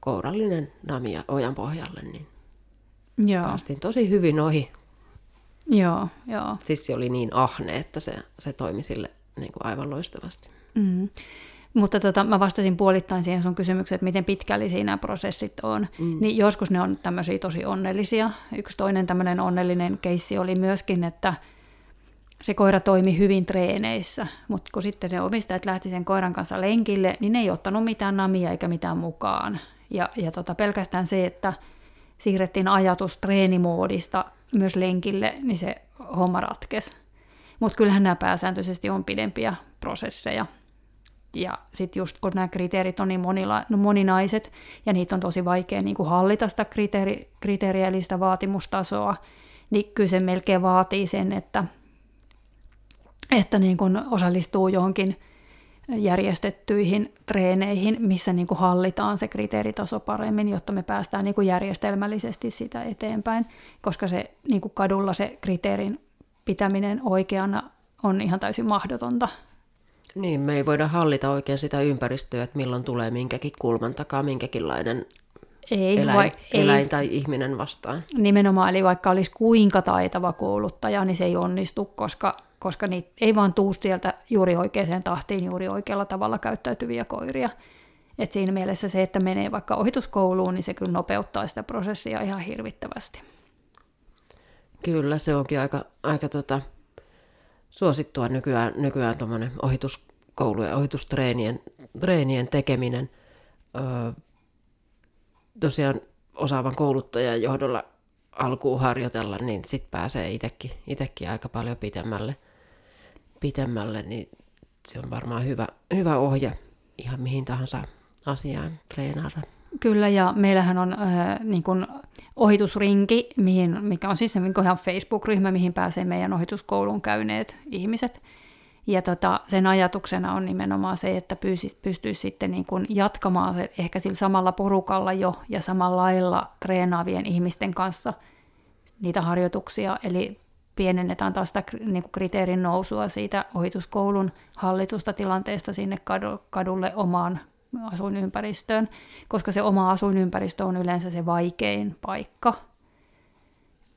kourallinen namia ojan pohjalle, niin Joo. päästiin tosi hyvin ohi. Joo, joo. Sissi oli niin ahne, että se, se toimi sille niin kuin aivan loistavasti. Mm. Mutta tota, mä vastasin puolittain siihen sun kysymykseen, että miten pitkällisiä nämä prosessit on. Mm. Niin joskus ne on tämmöisiä tosi onnellisia. Yksi toinen tämmöinen onnellinen keissi oli myöskin, että se koira toimi hyvin treeneissä, mutta kun sitten se omistajat lähti sen koiran kanssa lenkille, niin ne ei ottanut mitään namia eikä mitään mukaan. Ja, ja tota, pelkästään se, että siirrettiin ajatus treenimoodista myös lenkille, niin se homma ratkesi. Mutta kyllähän nämä pääsääntöisesti on pidempiä prosesseja. Ja sitten just kun nämä kriteerit on niin monila, no moninaiset, ja niitä on tosi vaikea niin kuin hallita sitä kriteeri, kriteeriä, eli sitä vaatimustasoa, niin kyllä se melkein vaatii sen, että, että niin kuin osallistuu johonkin järjestettyihin treeneihin, missä niin kuin hallitaan se kriteeritaso paremmin, jotta me päästään niin kuin järjestelmällisesti sitä eteenpäin, koska se niin kuin kadulla se kriteerin pitäminen oikeana on ihan täysin mahdotonta. Niin, me ei voida hallita oikein sitä ympäristöä, että milloin tulee minkäkin kulman takaa minkäkinlainen ei, eläin, vai, eläin ei. tai ihminen vastaan. Nimenomaan, eli vaikka olisi kuinka taitava kouluttaja, niin se ei onnistu, koska, koska niitä ei vaan tuu sieltä juuri oikeaan tahtiin juuri oikealla tavalla käyttäytyviä koiria. Et siinä mielessä se, että menee vaikka ohituskouluun, niin se kyllä nopeuttaa sitä prosessia ihan hirvittävästi. Kyllä, se onkin aika, aika tota, suosittua nykyään, nykyään ohituskoulu ja ohitustreenien treenien tekeminen. Öö, tosiaan osaavan kouluttajan johdolla alkuun harjoitella, niin sitten pääsee itsekin, itsekin aika paljon pitemmälle, pitemmälle, niin se on varmaan hyvä, hyvä ohje ihan mihin tahansa asiaan treenata. Kyllä, ja meillähän on äh, niin kuin ohitusrinki, mihin, mikä on siis se ihan Facebook-ryhmä, mihin pääsee meidän ohituskouluun käyneet ihmiset. Ja tota, sen ajatuksena on nimenomaan se, että pystyisi, sitten niin kuin jatkamaan ehkä sillä samalla porukalla jo ja samalla lailla treenaavien ihmisten kanssa niitä harjoituksia. Eli pienennetään taas sitä niin kuin kriteerin nousua siitä ohituskoulun hallitusta tilanteesta sinne kadulle omaan asuinympäristöön, koska se oma asuinympäristö on yleensä se vaikein paikka.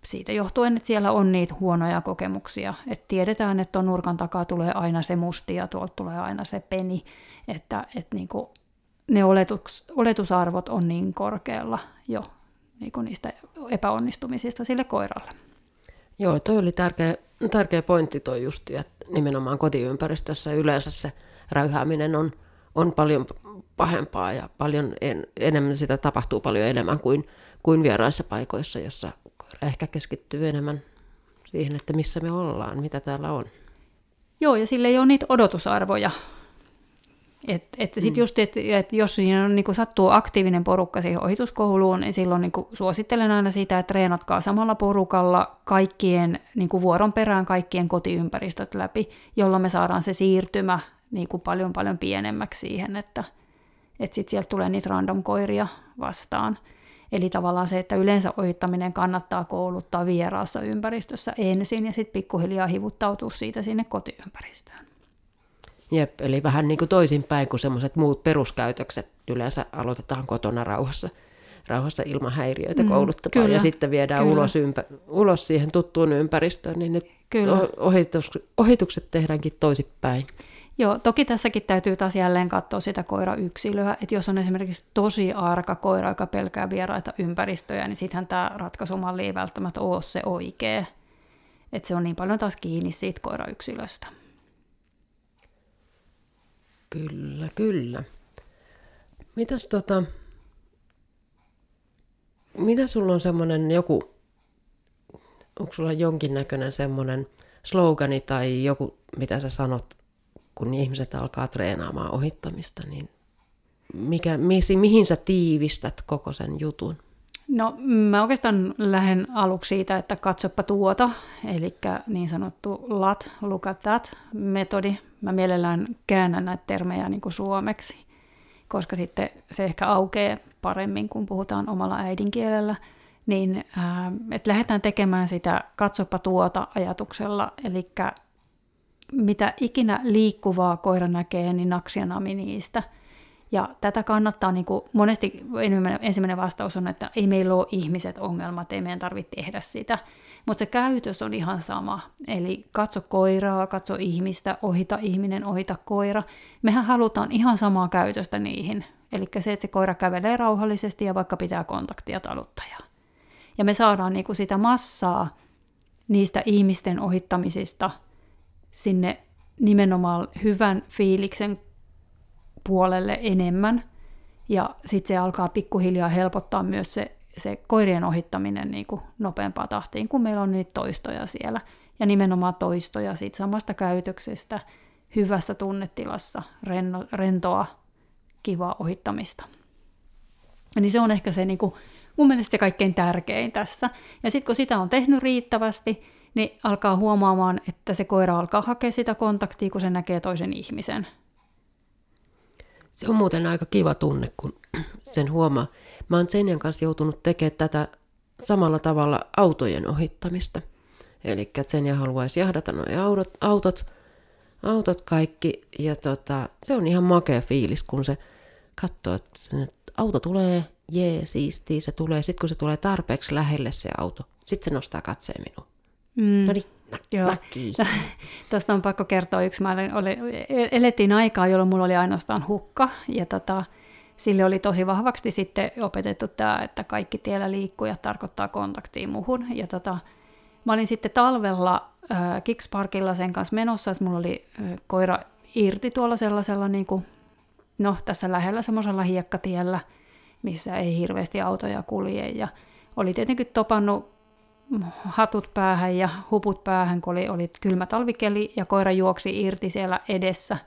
Siitä johtuen, että siellä on niitä huonoja kokemuksia. Että tiedetään, että tuon nurkan takaa tulee aina se musti ja tuolta tulee aina se peni. Että, että niin kuin ne oletus, oletusarvot on niin korkealla jo niin kuin niistä epäonnistumisista sille koiralle. Joo, toi oli tärkeä, tärkeä pointti toi justi, että nimenomaan kotiympäristössä yleensä se räyhääminen on, on paljon pahempaa ja paljon en, enemmän sitä tapahtuu paljon enemmän kuin, kuin vieraissa paikoissa, jossa ehkä keskittyy enemmän siihen, että missä me ollaan, mitä täällä on. Joo, ja sille ei ole niitä odotusarvoja. Et, et sit mm. just, et, et jos siinä on, niin sattuu aktiivinen porukka siihen ohituskouluun, niin silloin niin suosittelen aina sitä, että treenatkaa samalla porukalla kaikkien niin vuoron perään kaikkien kotiympäristöt läpi, jolloin me saadaan se siirtymä niin paljon paljon pienemmäksi siihen, että, että sitten sieltä tulee niitä random koiria vastaan. Eli tavallaan se, että yleensä ohittaminen kannattaa kouluttaa vieraassa ympäristössä ensin ja sitten pikkuhiljaa hivuttautua siitä sinne kotiympäristöön. Jep, eli vähän niin kuin toisinpäin kuin semmoiset muut peruskäytökset yleensä aloitetaan kotona rauhassa, rauhassa ilman häiriöitä mm, kouluttamaan kyllä, ja sitten viedään kyllä. ulos, ympä, ulos siihen tuttuun ympäristöön, niin nyt kyllä. Ohitus, ohitukset tehdäänkin toisinpäin. Joo, toki tässäkin täytyy taas jälleen katsoa sitä koirayksilöä, että jos on esimerkiksi tosi arka koira, joka pelkää vieraita ympäristöjä, niin sittenhän tämä ratkaisumalli ei välttämättä ole se oikea. Että se on niin paljon taas kiinni siitä koirayksilöstä. Kyllä, kyllä. Mitäs tota, mitä sulla on semmoinen joku, onko sulla jonkinnäköinen semmoinen slogani tai joku, mitä sä sanot kun ihmiset alkaa treenaamaan ohittamista, niin mikä, mihin, sä tiivistät koko sen jutun? No mä oikeastaan lähden aluksi siitä, että katsoppa tuota, eli niin sanottu LAT, look at that metodi. Mä mielellään käännän näitä termejä niin kuin suomeksi, koska sitten se ehkä aukeaa paremmin, kun puhutaan omalla äidinkielellä. Niin, että lähdetään tekemään sitä katsoppa tuota ajatuksella, eli mitä ikinä liikkuvaa koira näkee, niin naksia nami niistä. Ja tätä kannattaa, niin kuin monesti ensimmäinen vastaus on, että ei meillä ole ihmiset ongelmat, ei meidän tarvitse tehdä sitä. Mutta se käytös on ihan sama. Eli katso koiraa, katso ihmistä, ohita ihminen, ohita koira. Mehän halutaan ihan samaa käytöstä niihin. Eli se, että se koira kävelee rauhallisesti ja vaikka pitää kontaktia taluttajaa. Ja me saadaan niin kuin sitä massaa niistä ihmisten ohittamisista – sinne nimenomaan hyvän fiiliksen puolelle enemmän. Ja sitten se alkaa pikkuhiljaa helpottaa myös se, se koirien ohittaminen niin kuin nopeampaa tahtiin, kun meillä on niitä toistoja siellä. Ja nimenomaan toistoja siitä samasta käytöksestä hyvässä tunnetilassa, renno, rentoa, kivaa ohittamista. Niin se on ehkä se niin kuin, mun mielestä se kaikkein tärkein tässä. Ja sitten kun sitä on tehnyt riittävästi, niin alkaa huomaamaan, että se koira alkaa hakea sitä kontaktia, kun se näkee toisen ihmisen. Se on muuten aika kiva tunne, kun sen huomaa. Mä oon Senjan kanssa joutunut tekemään tätä samalla tavalla autojen ohittamista. Eli Senja haluaisi jahdata nuo autot, autot, autot kaikki. Ja tota, se on ihan makea fiilis, kun se katsoo, että auto tulee, jee, siistiä, se tulee. Sitten kun se tulee tarpeeksi lähelle se auto, sitten se nostaa katseen minuun. Mm. No niin, Joo. Tuosta on pakko kertoa yksi. Mä olin, oli, elettiin aikaa, jolloin mulla oli ainoastaan hukka. Ja tota, sille oli tosi vahvasti sitten opetettu tämä, että kaikki tiellä liikkujat tarkoittaa kontaktia muhun. Ja tota, mä olin sitten talvella äh, Kicksparkilla sen kanssa menossa, että mulla oli äh, koira irti tuolla sellaisella, niin kuin, no tässä lähellä semmoisella hiekkatiellä, missä ei hirveästi autoja kulje. Ja oli tietenkin topannut hatut päähän ja huput päähän, kun oli, oli kylmä talvikeli ja koira juoksi irti siellä edessä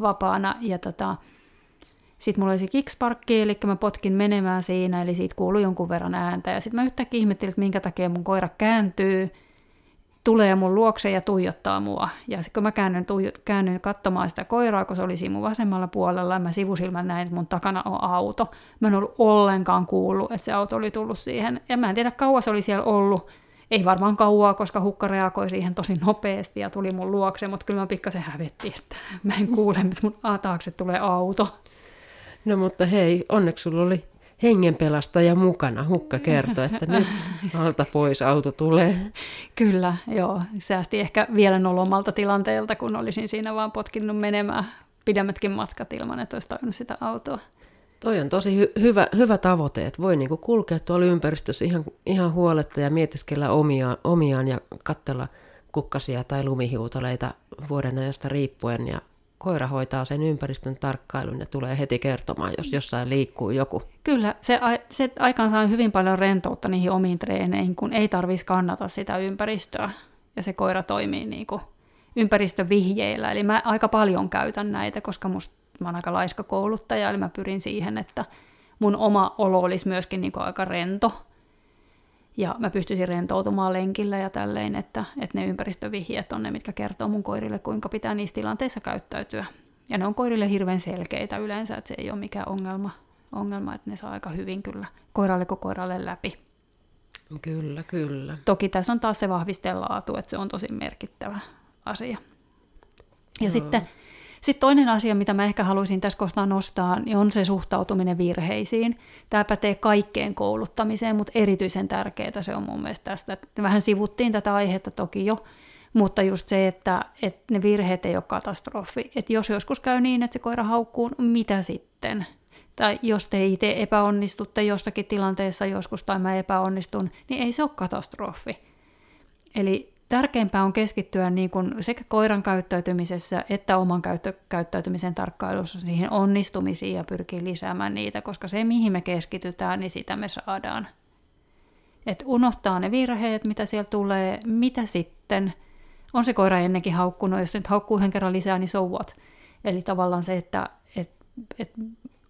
vapaana. Ja tota, sitten mulla oli se kicksparkki, eli mä potkin menemään siinä, eli siitä kuului jonkun verran ääntä. Ja sitten mä yhtäkkiä ihmettelin, että minkä takia mun koira kääntyy, tulee mun luokse ja tuijottaa mua. Ja sitten kun mä käännyn, tuijo, käännyn katsomaan sitä koiraa, kun se oli siinä mun vasemmalla puolella, ja mä sivusilmän näin, että mun takana on auto. Mä en ollut ollenkaan kuullut, että se auto oli tullut siihen. Ja mä en tiedä, kauan se oli siellä ollut. Ei varmaan kauaa, koska hukka reagoi siihen tosi nopeasti ja tuli mun luokse, mutta kyllä mä pikkasen hävetti, että mä en kuule, että mun taakse tulee auto. No mutta hei, onneksi sulla oli hengenpelastaja mukana. Hukka kertoi, että nyt alta pois auto tulee. Kyllä, joo. Säästi ehkä vielä nolomalta tilanteelta, kun olisin siinä vaan potkinut menemään pidemmätkin matkat ilman, että olisi tajunnut sitä autoa. Toi on tosi hy- hyvä, hyvä tavoite, että voi niinku kulkea tuolla ympäristössä ihan, ihan huoletta ja mietiskellä omiaan, omiaan ja katsella kukkasia tai lumihiutaleita vuoden ajasta riippuen ja koira hoitaa sen ympäristön tarkkailun ja tulee heti kertomaan, jos jossain liikkuu joku. Kyllä, se, se aikaan saa hyvin paljon rentoutta niihin omiin treeneihin, kun ei tarvitsisi kannata sitä ympäristöä. Ja se koira toimii niin kuin ympäristövihjeillä. Eli mä aika paljon käytän näitä, koska musta mä oon aika laiska kouluttaja, eli mä pyrin siihen, että mun oma olo olisi myöskin niin kuin aika rento. Ja mä pystyisin rentoutumaan lenkillä ja tälleen, että, että ne ympäristövihjeet on ne, mitkä kertoo mun koirille, kuinka pitää niissä tilanteissa käyttäytyä. Ja ne on koirille hirveän selkeitä yleensä, että se ei ole mikään ongelma, ongelma että ne saa aika hyvin kyllä koiralle kuin koiralle läpi. Kyllä, kyllä. Toki tässä on taas se vahvistelaatu, että se on tosi merkittävä asia. Ja Joo. sitten sitten toinen asia, mitä mä ehkä haluaisin tässä kohtaa nostaa, niin on se suhtautuminen virheisiin. Tämä pätee kaikkeen kouluttamiseen, mutta erityisen tärkeää se on mun mielestä tästä. Vähän sivuttiin tätä aihetta toki jo, mutta just se, että, että ne virheet ei ole katastrofi. Että jos joskus käy niin, että se koira haukkuu, mitä sitten? Tai jos te itse epäonnistutte jossakin tilanteessa joskus tai mä epäonnistun, niin ei se ole katastrofi. Eli tärkeämpää on keskittyä niin kuin sekä koiran käyttäytymisessä että oman käyttö- käyttäytymisen tarkkailussa niihin onnistumisiin ja pyrkii lisäämään niitä, koska se mihin me keskitytään, niin sitä me saadaan. Et unohtaa ne virheet, mitä siellä tulee, mitä sitten. On se koira ennenkin haukkunut, jos nyt haukkuu yhden kerran lisää, niin so what? Eli tavallaan se, että et, et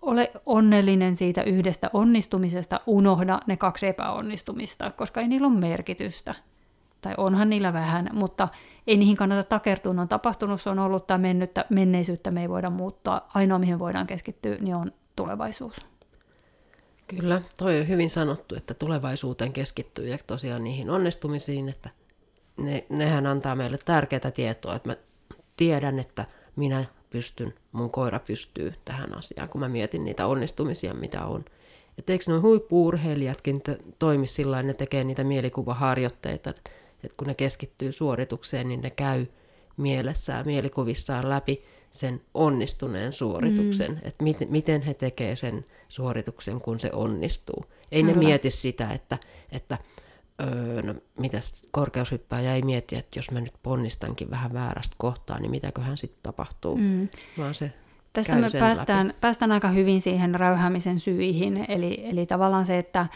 ole onnellinen siitä yhdestä onnistumisesta, unohda ne kaksi epäonnistumista, koska ei niillä ole merkitystä tai onhan niillä vähän, mutta ei niihin kannata takertua, ne on tapahtunut, se on ollut tai mennyttä, menneisyyttä me ei voida muuttaa. Ainoa, mihin voidaan keskittyä, niin on tulevaisuus. Kyllä, toi on hyvin sanottu, että tulevaisuuteen keskittyy ja tosiaan niihin onnistumisiin, että ne, nehän antaa meille tärkeää tietoa, että mä tiedän, että minä pystyn, mun koira pystyy tähän asiaan, kun mä mietin niitä onnistumisia, mitä on. Että eikö nuo huippuurheilijatkin toimi sillä ne tekee niitä mielikuvaharjoitteita, että kun ne keskittyy suoritukseen, niin ne käy mielessään, mielikuvissaan läpi sen onnistuneen suorituksen, mm. että miten, miten he tekevät sen suorituksen, kun se onnistuu. Ei Kyllä. ne mieti sitä, että, että öö, no, mitäs korkeushyppääjä ei mieti, että jos mä nyt ponnistankin vähän väärästä kohtaa, niin mitäköhän sitten tapahtuu, mm. vaan se Tästä me päästään, päästään aika hyvin siihen räyhäämisen syihin, eli, eli tavallaan se, että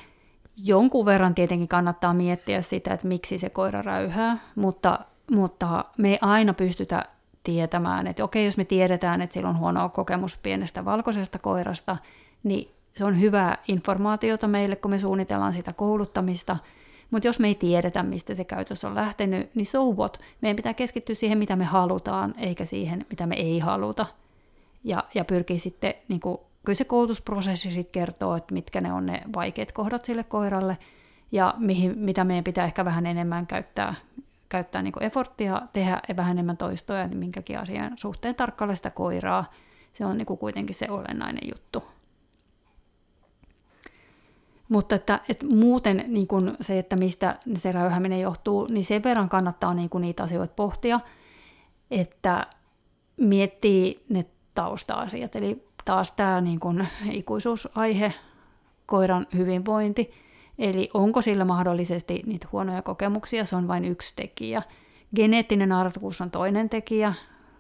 jonkun verran tietenkin kannattaa miettiä sitä, että miksi se koira räyhää, mutta, mutta me ei aina pystytä tietämään, että okei, jos me tiedetään, että sillä on huono kokemus pienestä valkoisesta koirasta, niin se on hyvää informaatiota meille, kun me suunnitellaan sitä kouluttamista, mutta jos me ei tiedetä, mistä se käytös on lähtenyt, niin so what? Meidän pitää keskittyä siihen, mitä me halutaan, eikä siihen, mitä me ei haluta. Ja, ja pyrkii sitten niin kuin kyllä se koulutusprosessi sitten kertoo, että mitkä ne on ne vaikeat kohdat sille koiralle ja mihin, mitä meidän pitää ehkä vähän enemmän käyttää, käyttää niin efforttia, tehdä vähän enemmän toistoja, niin minkäkin asian suhteen tarkkailla sitä koiraa. Se on niin kuitenkin se olennainen juttu. Mutta että, että muuten niin kun se, että mistä se räyhäminen johtuu, niin sen verran kannattaa niin kun niitä asioita pohtia, että miettii ne tausta-asiat. Eli taas tämä niin kun ikuisuusaihe, koiran hyvinvointi, eli onko sillä mahdollisesti niitä huonoja kokemuksia, se on vain yksi tekijä. Geneettinen arvokuus on toinen tekijä,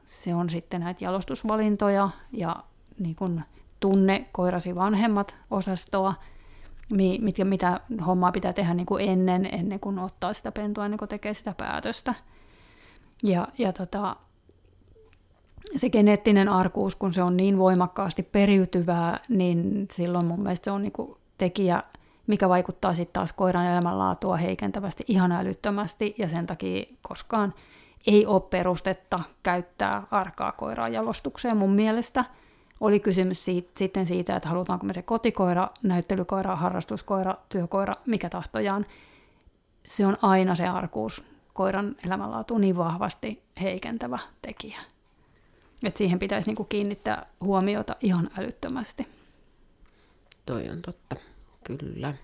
se on sitten näitä jalostusvalintoja ja niin kun tunne koirasi vanhemmat osastoa, mitkä, mitä hommaa pitää tehdä niin kuin ennen, ennen kuin ottaa sitä pentua, ennen kuin tekee sitä päätöstä. Ja, ja tota, se geneettinen arkuus, kun se on niin voimakkaasti periytyvää, niin silloin mun mielestä se on niin kuin tekijä, mikä vaikuttaa sitten taas koiran elämänlaatua heikentävästi ihan älyttömästi, ja sen takia koskaan ei ole perustetta käyttää arkaa koiraa jalostukseen mun mielestä – oli kysymys siitä, sitten siitä, että halutaanko me se kotikoira, näyttelykoira, harrastuskoira, työkoira, mikä tahtojaan. Se on aina se arkuus koiran elämänlaatu niin vahvasti heikentävä tekijä. Et siihen pitäisi niinku kiinnittää huomiota ihan älyttömästi. Toi on totta, kyllä.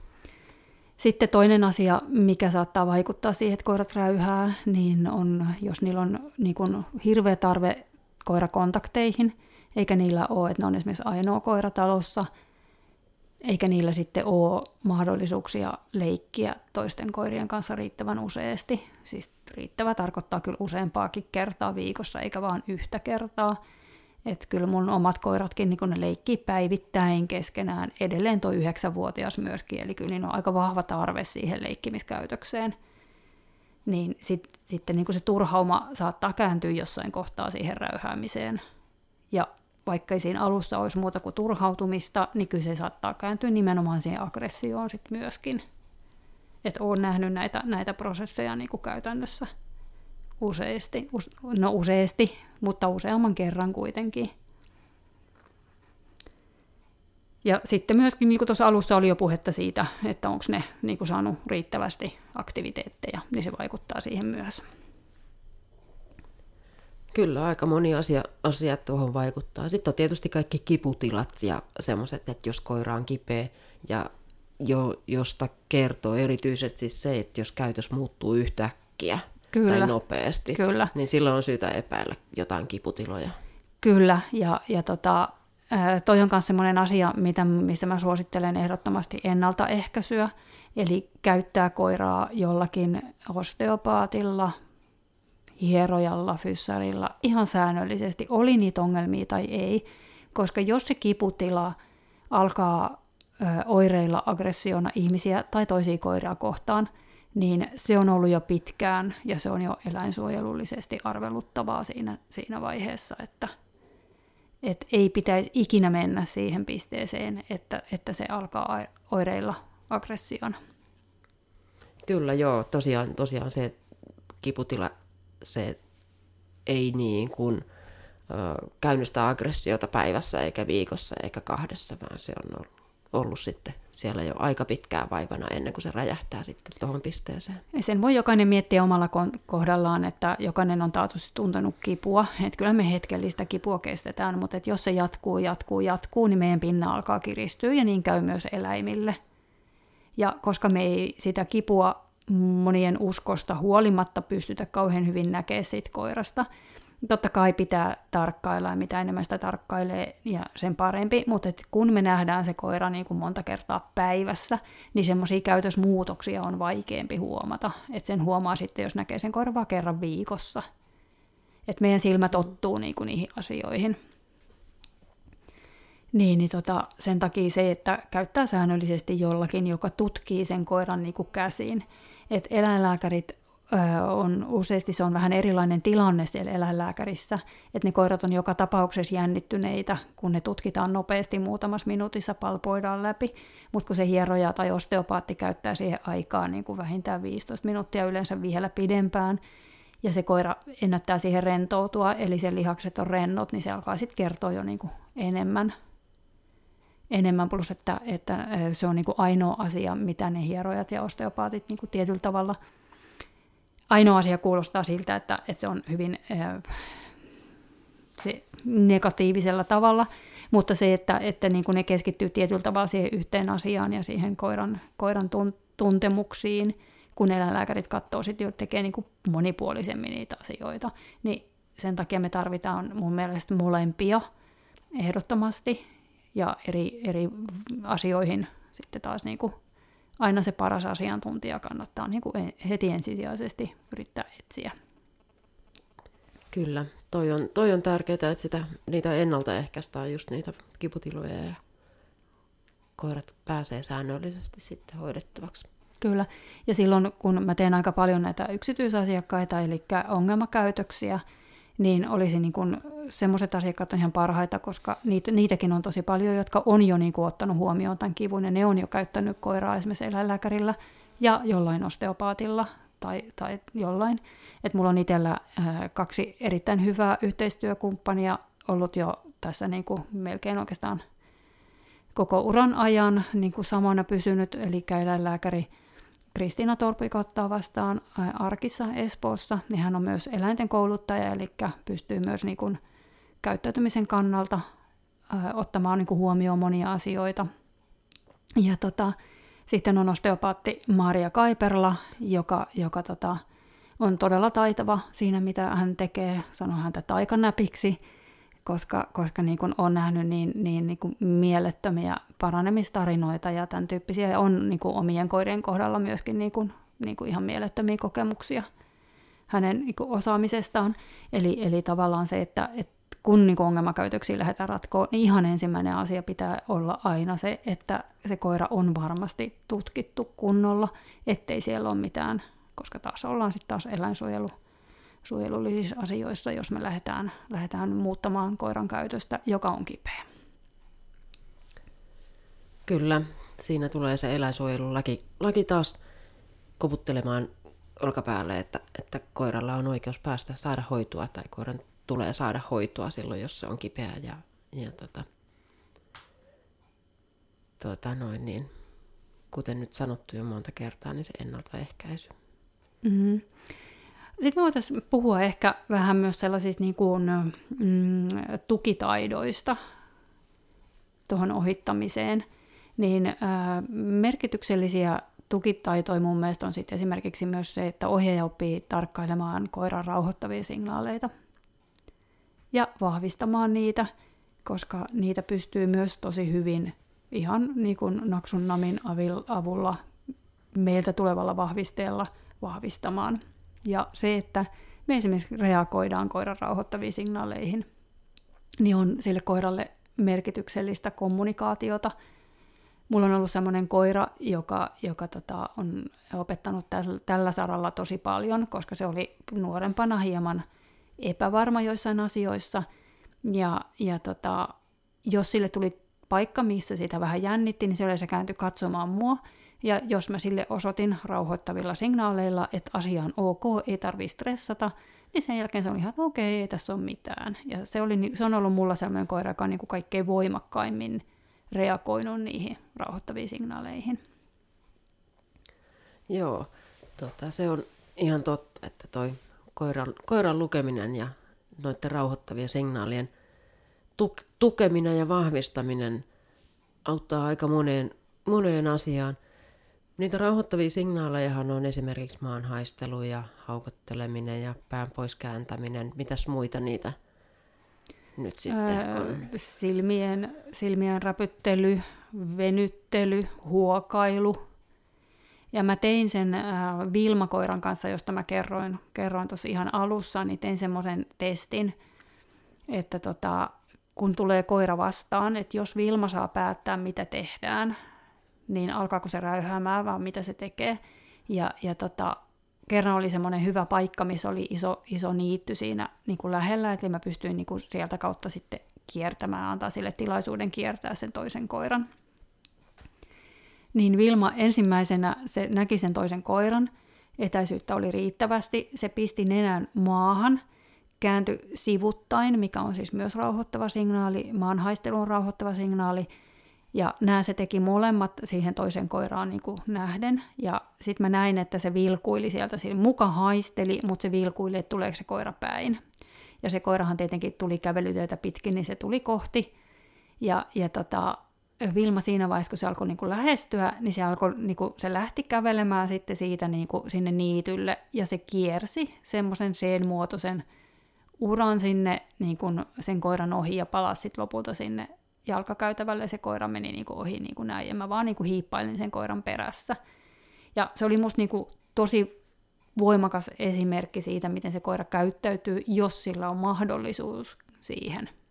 Sitten toinen asia, mikä saattaa vaikuttaa siihen, että koirat räyhää, niin on, jos niillä on niin kuin hirveä tarve koirakontakteihin – eikä niillä ole, että ne on esimerkiksi ainoa koira talossa, eikä niillä sitten ole mahdollisuuksia leikkiä toisten koirien kanssa riittävän useasti. Siis riittävä tarkoittaa kyllä useampaakin kertaa viikossa, eikä vain yhtä kertaa. Että kyllä mun omat koiratkin niin ne leikkii päivittäin keskenään, edelleen tuo yhdeksänvuotias myöskin, eli kyllä niin on aika vahva tarve siihen leikkimiskäytökseen. Niin sit, sitten niin se turhauma saattaa kääntyä jossain kohtaa siihen räyhäämiseen. Ja vaikka ei siinä alussa olisi muuta kuin turhautumista, niin kyllä se saattaa kääntyä nimenomaan siihen aggressioon sit myöskin. Että olen nähnyt näitä, näitä prosesseja niin kuin käytännössä useasti, no useasti, mutta useamman kerran kuitenkin. Ja sitten myöskin, niin kuin tuossa alussa oli jo puhetta siitä, että onko ne niin kuin saanut riittävästi aktiviteetteja, niin se vaikuttaa siihen myös. Kyllä, aika moni asia, asia tuohon vaikuttaa. Sitten on tietysti kaikki kiputilat ja semmoiset, että jos koira on kipeä ja jo, josta kertoo erityisesti se, että jos käytös muuttuu yhtäkkiä Kyllä. tai nopeasti, Kyllä. niin silloin on syytä epäillä jotain kiputiloja. Kyllä, ja, ja tota, toi on myös sellainen asia, mitä, missä mä suosittelen ehdottomasti ennaltaehkäisyä, eli käyttää koiraa jollakin osteopaatilla, hierojalla, fyssarilla ihan säännöllisesti, oli niitä ongelmia tai ei, koska jos se kiputila alkaa ö, oireilla aggressiona ihmisiä tai toisia koiria kohtaan, niin se on ollut jo pitkään ja se on jo eläinsuojelullisesti arveluttavaa siinä, siinä vaiheessa, että et ei pitäisi ikinä mennä siihen pisteeseen, että, että se alkaa oireilla aggressiona. Kyllä joo, tosiaan, tosiaan se kiputila se ei niin kuin, ö, käynnistä aggressiota päivässä eikä viikossa eikä kahdessa, vaan se on ollut, ollut sitten siellä jo aika pitkään vaivana ennen kuin se räjähtää sitten tuohon pisteeseen. Ja sen voi jokainen miettiä omalla kohdallaan, että jokainen on taatusti tuntenut kipua. Että kyllä me hetkellistä kipua kestetään, mutta että jos se jatkuu, jatkuu, jatkuu, niin meidän pinna alkaa kiristyä ja niin käy myös eläimille. Ja koska me ei sitä kipua monien uskosta huolimatta pystytä kauhean hyvin näkemään siitä koirasta. Totta kai pitää tarkkailla ja mitä enemmän sitä tarkkailee ja sen parempi, mutta et kun me nähdään se koira niin kuin monta kertaa päivässä, niin semmoisia käytösmuutoksia on vaikeampi huomata. Et sen huomaa sitten, jos näkee sen koiran vaan kerran viikossa. Et meidän silmät ottuu niin kuin niihin asioihin. Niin, niin tota, sen takia se, että käyttää säännöllisesti jollakin, joka tutkii sen koiran niin kuin käsiin, että eläinlääkärit on useasti se on vähän erilainen tilanne siellä eläinlääkärissä, että ne koirat on joka tapauksessa jännittyneitä, kun ne tutkitaan nopeasti muutamassa minuutissa, palpoidaan läpi, mutta kun se hieroja tai osteopaatti käyttää siihen aikaa niin kuin vähintään 15 minuuttia, yleensä vielä pidempään, ja se koira ennättää siihen rentoutua, eli sen lihakset on rennot, niin se alkaa sitten kertoa jo niin kuin enemmän enemmän, plus että, että se on niin kuin ainoa asia, mitä ne hierojat ja osteopaatit niin kuin tietyllä tavalla, ainoa asia kuulostaa siltä, että, että se on hyvin se negatiivisella tavalla, Mutta se, että, että niin kuin ne keskittyy tietyllä tavalla siihen yhteen asiaan ja siihen koiran, koiran tuntemuksiin, kun eläinlääkärit katsoo sitten, tekee niin kuin monipuolisemmin niitä asioita, niin sen takia me tarvitaan mun mielestä molempia ehdottomasti ja eri, eri asioihin sitten taas niin kuin aina se paras asiantuntija kannattaa niin kuin heti ensisijaisesti yrittää etsiä. Kyllä, toi on, toi on tärkeää, että sitä, niitä ennaltaehkäistään just niitä kiputiloja ja koirat pääsee säännöllisesti sitten hoidettavaksi. Kyllä, ja silloin kun mä teen aika paljon näitä yksityisasiakkaita, eli ongelmakäytöksiä, niin olisi niin kuin, semmoiset asiakkaat on ihan parhaita, koska niitä, niitäkin on tosi paljon, jotka on jo niin kuin ottanut huomioon tämän kivun, ja ne on jo käyttänyt koiraa esimerkiksi eläinlääkärillä ja jollain osteopaatilla tai, tai jollain. Et mulla on itsellä kaksi erittäin hyvää yhteistyökumppania ollut jo tässä niin kuin melkein oikeastaan koko uran ajan niin kuin samana pysynyt, eli eläinlääkäri Kristiina Torpik ottaa vastaan Arkissa Espoossa, niin hän on myös eläinten kouluttaja, eli pystyy myös niin kuin käyttäytymisen kannalta ottamaan niin kuin huomioon monia asioita. Ja tota, sitten on osteopaatti Maria Kaiperla, joka, joka tota, on todella taitava siinä, mitä hän tekee. Sano häntä taikanäpiksi, koska, koska niin kuin on nähnyt niin, niin, niin kuin mielettömiä paranemistarinoita ja tämän tyyppisiä. on niin kuin omien koirien kohdalla myöskin niin kuin, niin kuin ihan mielettömiä kokemuksia hänen niin kuin osaamisestaan. Eli, eli tavallaan se, että, että kun niin ongelmakäytöksiä lähdetään ratkoa, niin ihan ensimmäinen asia pitää olla aina se, että se koira on varmasti tutkittu kunnolla, ettei siellä ole mitään, koska taas ollaan sitten taas eläinsuojelu suojelullisissa asioissa, jos me lähdetään, lähdetään muuttamaan koiran käytöstä, joka on kipeä. Kyllä, siinä tulee se eläinsuojelulaki laki taas koputtelemaan olkapäälle, että, että koiralla on oikeus päästä saada hoitoa tai koiran tulee saada hoitoa silloin, jos se on kipeä ja, ja tota, tota noin, niin, kuten nyt sanottu jo monta kertaa, niin se ennaltaehkäisy. Mm-hmm. Sitten me voitaisiin puhua ehkä vähän myös sellaisista niin kuin, mm, tukitaidoista tuohon ohittamiseen. Niin äh, merkityksellisiä tukitaitoja mun mielestä on sitten esimerkiksi myös se, että ohjaaja oppii tarkkailemaan koiran rauhoittavia signaaleita ja vahvistamaan niitä, koska niitä pystyy myös tosi hyvin ihan niin kuin Naksun Namin avulla meiltä tulevalla vahvisteella vahvistamaan. Ja se, että me esimerkiksi reagoidaan koiran rauhoittaviin signaaleihin, niin on sille koiralle merkityksellistä kommunikaatiota. Mulla on ollut semmoinen koira, joka, joka tota, on opettanut tällä, tällä saralla tosi paljon, koska se oli nuorempana hieman epävarma joissain asioissa. Ja, ja tota, jos sille tuli paikka, missä sitä vähän jännitti, niin se yleensä kääntyi katsomaan mua. Ja jos mä sille osoitin rauhoittavilla signaaleilla, että asia on ok, ei tarvi stressata, niin sen jälkeen se oli ihan okei, okay, ei tässä ole mitään. Ja se, oli, se on ollut mulla sellainen koira, joka on niin kuin kaikkein voimakkaimmin reagoinut niihin rauhoittaviin signaaleihin. Joo, tota, se on ihan totta, että toi koiran, koiran lukeminen ja noiden rauhoittavien signaalien tuk, tukeminen ja vahvistaminen auttaa aika moneen, moneen asiaan. Niitä rauhoittavia signaalejahan on esimerkiksi maanhaistelu ja haukotteleminen ja pään pois kääntäminen. Mitäs muita niitä nyt sitten on? Silmien, silmien räpyttely, venyttely, huokailu, ja mä tein sen äh, Vilmakoiran kanssa, josta mä kerroin, kerroin tuossa ihan alussa, niin tein semmoisen testin, että tota, kun tulee koira vastaan, että jos Vilma saa päättää, mitä tehdään, niin alkaako se räyhäämään, vaan mitä se tekee. Ja, ja tota, kerran oli semmoinen hyvä paikka, missä oli iso, iso niitty siinä niin kuin lähellä, eli mä pystyin niin kuin sieltä kautta sitten kiertämään, antaa sille tilaisuuden kiertää sen toisen koiran niin Vilma ensimmäisenä se näki sen toisen koiran, etäisyyttä oli riittävästi, se pisti nenän maahan, kääntyi sivuttain, mikä on siis myös rauhoittava signaali, maanhaistelun rauhoittava signaali, ja nämä se teki molemmat siihen toisen koiraan niin kuin nähden. Ja sitten mä näin, että se vilkuili sieltä, siinä muka haisteli, mutta se vilkuili, että tuleeko se koira päin. Ja se koirahan tietenkin tuli kävelytöitä pitkin, niin se tuli kohti. Ja, ja tota, Vilma siinä vaiheessa, kun se alkoi niin kuin lähestyä, niin se, alkoi, niin kuin, se lähti kävelemään sitten siitä niin kuin sinne niitylle ja se kiersi semmoisen sen muotoisen uran sinne niin kuin sen koiran ohi ja palasi sitten lopulta sinne jalkakäytävälle. Se koira meni niin kuin ohi niin kuin näin ja mä vaan niin kuin hiippailin sen koiran perässä. Ja se oli musta niin kuin tosi voimakas esimerkki siitä, miten se koira käyttäytyy, jos sillä on mahdollisuus siihen –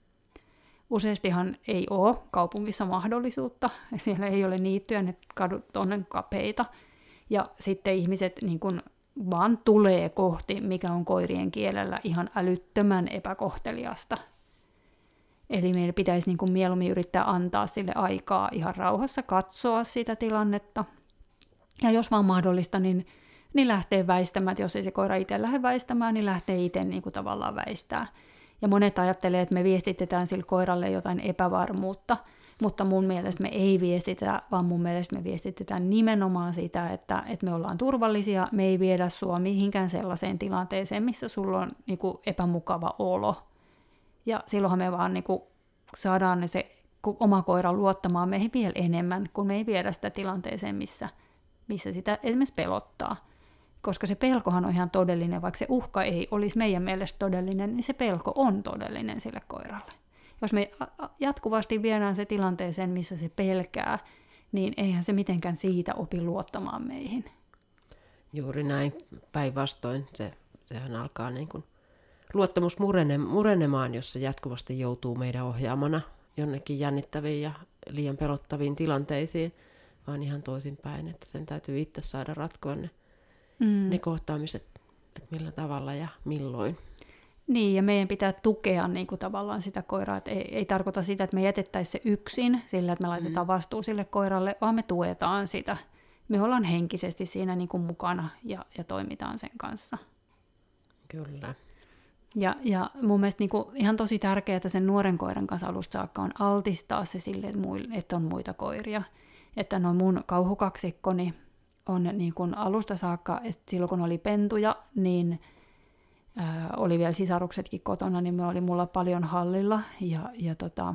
Useastihan ei ole kaupungissa mahdollisuutta, siellä ei ole niittyjä, ne kadut on kapeita, ja sitten ihmiset niin kun vaan tulee kohti, mikä on koirien kielellä ihan älyttömän epäkohteliasta. Eli meidän pitäisi niin kuin mieluummin yrittää antaa sille aikaa ihan rauhassa katsoa sitä tilannetta. Ja jos vaan mahdollista, niin, niin lähtee väistämään. Jos ei se koira itse lähde väistämään, niin lähtee itse niin kuin tavallaan väistää. Ja monet ajattelee, että me viestitetään sille koiralle jotain epävarmuutta, mutta mun mielestä me ei viestitä, vaan mun mielestä me viestitetään nimenomaan sitä, että, että me ollaan turvallisia, me ei viedä sua mihinkään sellaiseen tilanteeseen, missä sulla on niin kuin, epämukava olo. Ja silloinhan me vaan niin kuin, saadaan se oma koira luottamaan meihin vielä enemmän, kun me ei viedä sitä tilanteeseen, missä, missä sitä esimerkiksi pelottaa koska se pelkohan on ihan todellinen, vaikka se uhka ei olisi meidän mielestä todellinen, niin se pelko on todellinen sille koiralle. Jos me jatkuvasti viedään se tilanteeseen, missä se pelkää, niin eihän se mitenkään siitä opi luottamaan meihin. Juuri näin, päinvastoin. Se, sehän alkaa niin kuin luottamus murene, murenemaan, jos se jatkuvasti joutuu meidän ohjaamana jonnekin jännittäviin ja liian pelottaviin tilanteisiin, vaan ihan toisinpäin, että sen täytyy itse saada ratkoa ne mm. ne kohtaamiset, että millä tavalla ja milloin. Niin, ja meidän pitää tukea niin kuin tavallaan sitä koiraa. Että ei, ei tarkoita sitä, että me jätettäisiin se yksin sillä, että me laitetaan mm. vastuu sille koiralle, vaan me tuetaan sitä. Me ollaan henkisesti siinä niin kuin mukana ja, ja toimitaan sen kanssa. Kyllä. Ja, ja mun mielestä niin kuin ihan tosi tärkeää, sen nuoren koiran kanssa alusta saakka on altistaa se sille, että, on muita koiria. Että no mun kauhukaksikkoni, on niin kuin alusta saakka, että silloin kun oli pentuja, niin ää, oli vielä sisaruksetkin kotona, niin me oli mulla paljon hallilla ja, ja tota,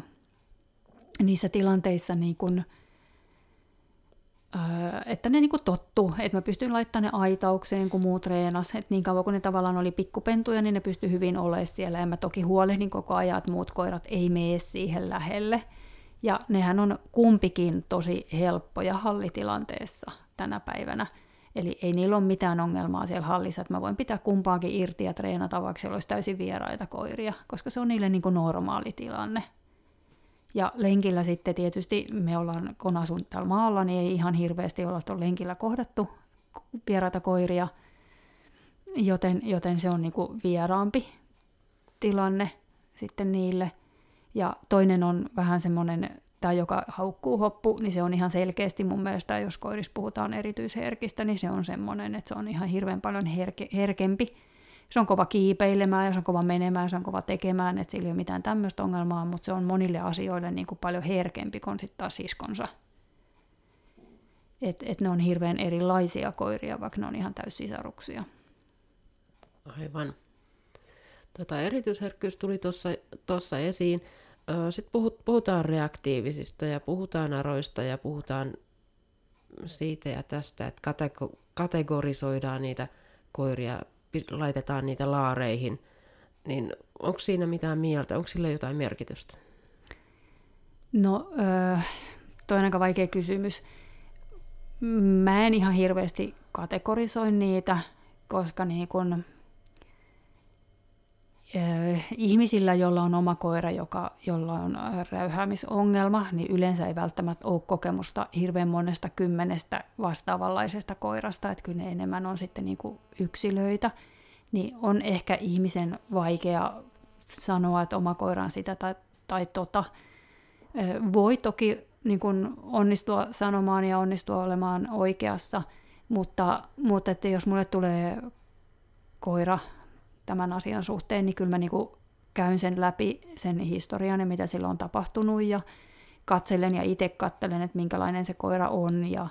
niissä tilanteissa niin kuin, että ne niin kuin tottu, että mä pystyin laittamaan ne aitaukseen, kun muut treenas, että niin kauan kun ne tavallaan oli pikkupentuja, niin ne pystyi hyvin olemaan siellä ja mä toki huolehdin koko ajan, että muut koirat ei mene siihen lähelle. Ja nehän on kumpikin tosi helppoja hallitilanteessa tänä päivänä. Eli ei niillä ole mitään ongelmaa siellä hallissa, että mä voin pitää kumpaakin irti ja treenata, vaikka siellä olisi täysin vieraita koiria, koska se on niille niin normaali tilanne. Ja lenkillä sitten tietysti me ollaan, kun asun täällä maalla, niin ei ihan hirveästi olla tuolla lenkillä kohdattu vieraita koiria, joten, joten se on niin kuin vieraampi tilanne sitten niille. Ja toinen on vähän semmoinen tai joka haukkuu hoppu, niin se on ihan selkeästi mun mielestä, jos koirissa puhutaan erityisherkistä, niin se on semmoinen, että se on ihan hirveän paljon herke, herkempi. Se on kova kiipeilemään ja se on kova menemään, se on kova tekemään, että sillä ei ole mitään tämmöistä ongelmaa, mutta se on monille asioille niin kuin paljon herkempi kuin sitten taas siskonsa. Että et ne on hirveän erilaisia koiria, vaikka ne on ihan täyssisaruksia. Aivan. Tota, erityisherkkyys tuli tuossa esiin. Sitten puhutaan reaktiivisista ja puhutaan aroista ja puhutaan siitä ja tästä, että kategorisoidaan niitä koiria, laitetaan niitä laareihin. Niin onko siinä mitään mieltä? Onko sillä jotain merkitystä? No, toi on aika vaikea kysymys. Mä en ihan hirveästi kategorisoi niitä, koska niin kun ihmisillä, joilla on oma koira, joka, jolla on räyhäämisongelma, niin yleensä ei välttämättä ole kokemusta hirveän monesta kymmenestä vastaavanlaisesta koirasta, että kyllä ne enemmän on sitten niin kuin yksilöitä, niin on ehkä ihmisen vaikea sanoa, että oma koira on sitä tai, tai tota. Voi toki niin kuin onnistua sanomaan ja onnistua olemaan oikeassa, mutta, mutta että jos mulle tulee koira tämän asian suhteen, niin kyllä mä niin kuin käyn sen läpi, sen historian ja mitä sillä on tapahtunut ja katselen ja itse katselen, että minkälainen se koira on ja,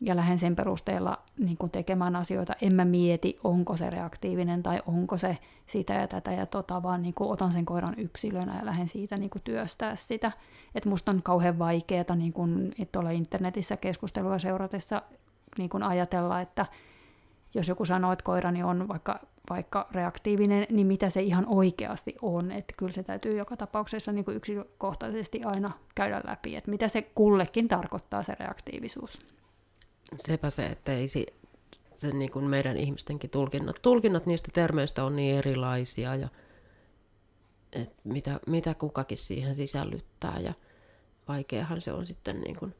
ja lähden sen perusteella niin kuin tekemään asioita. En mä mieti, onko se reaktiivinen tai onko se sitä ja tätä ja tota, vaan niin kuin otan sen koiran yksilönä ja lähden siitä niin kuin työstää sitä. Et musta on kauhean vaikeaa niin kuin, että olla internetissä keskustelua seuratessa niin kuin ajatella, että jos joku sanoo, että koirani on vaikka, vaikka reaktiivinen, niin mitä se ihan oikeasti on. Että kyllä se täytyy joka tapauksessa niin kuin yksilökohtaisesti aina käydä läpi, että mitä se kullekin tarkoittaa se reaktiivisuus. Sepä se, että ei se, se niin kuin meidän ihmistenkin tulkinnat, tulkinnat niistä termeistä on niin erilaisia ja että mitä, mitä kukakin siihen sisällyttää ja vaikeahan se on sitten niin kuin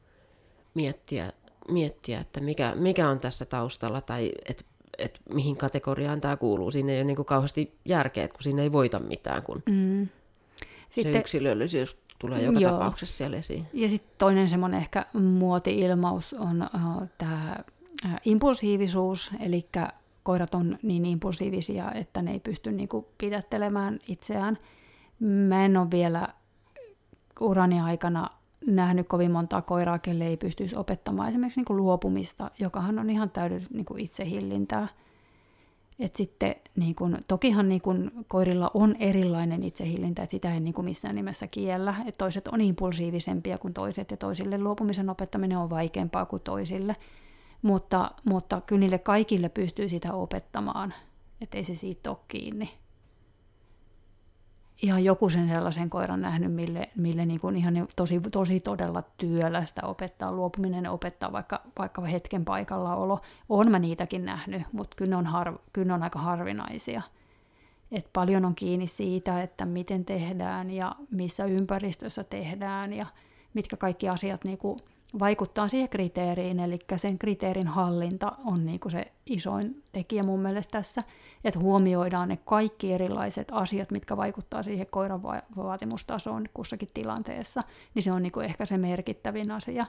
miettiä, miettiä, että mikä, mikä on tässä taustalla tai että et mihin kategoriaan tämä kuuluu. Siinä ei ole niin kuin kauheasti järkeä, kun siinä ei voita mitään, kun mm. Sitten, se yksilöllisyys tulee joka joo. tapauksessa siellä esiin. Ja sitten toinen semmoinen ehkä muoti-ilmaus on uh, tämä uh, impulsiivisuus, eli koirat on niin impulsiivisia, että ne ei pysty niinku pidättelemään itseään. Mä en ole vielä urani aikana nähnyt kovin montaa koiraa, kelle ei pystyisi opettamaan esimerkiksi niin kuin luopumista, jokahan on ihan täydellistä niin kuin itsehillintää. Et sitten, niin kun, tokihan niin kun, koirilla on erilainen itsehillintä, että sitä ei niin kun, missään nimessä kiellä. Et toiset on impulsiivisempia kuin toiset ja toisille luopumisen opettaminen on vaikeampaa kuin toisille. Mutta, mutta kyllä niille kaikille pystyy sitä opettamaan, että ei se siitä ole kiinni ihan joku sen sellaisen koiran nähnyt, mille, mille niin kuin ihan tosi, tosi todella työlästä opettaa. Luopuminen opettaa vaikka, vaikka hetken paikallaolo. Olen mä niitäkin nähnyt, mutta kyllä ne on, harv, kyllä ne on aika harvinaisia. Et paljon on kiinni siitä, että miten tehdään ja missä ympäristössä tehdään ja mitkä kaikki asiat niin kuin vaikuttaa siihen kriteeriin, eli sen kriteerin hallinta on niin kuin se isoin tekijä mun mielestä tässä, että huomioidaan ne kaikki erilaiset asiat, mitkä vaikuttaa siihen koiran vaatimustasoon kussakin tilanteessa, niin se on niin kuin ehkä se merkittävin asia.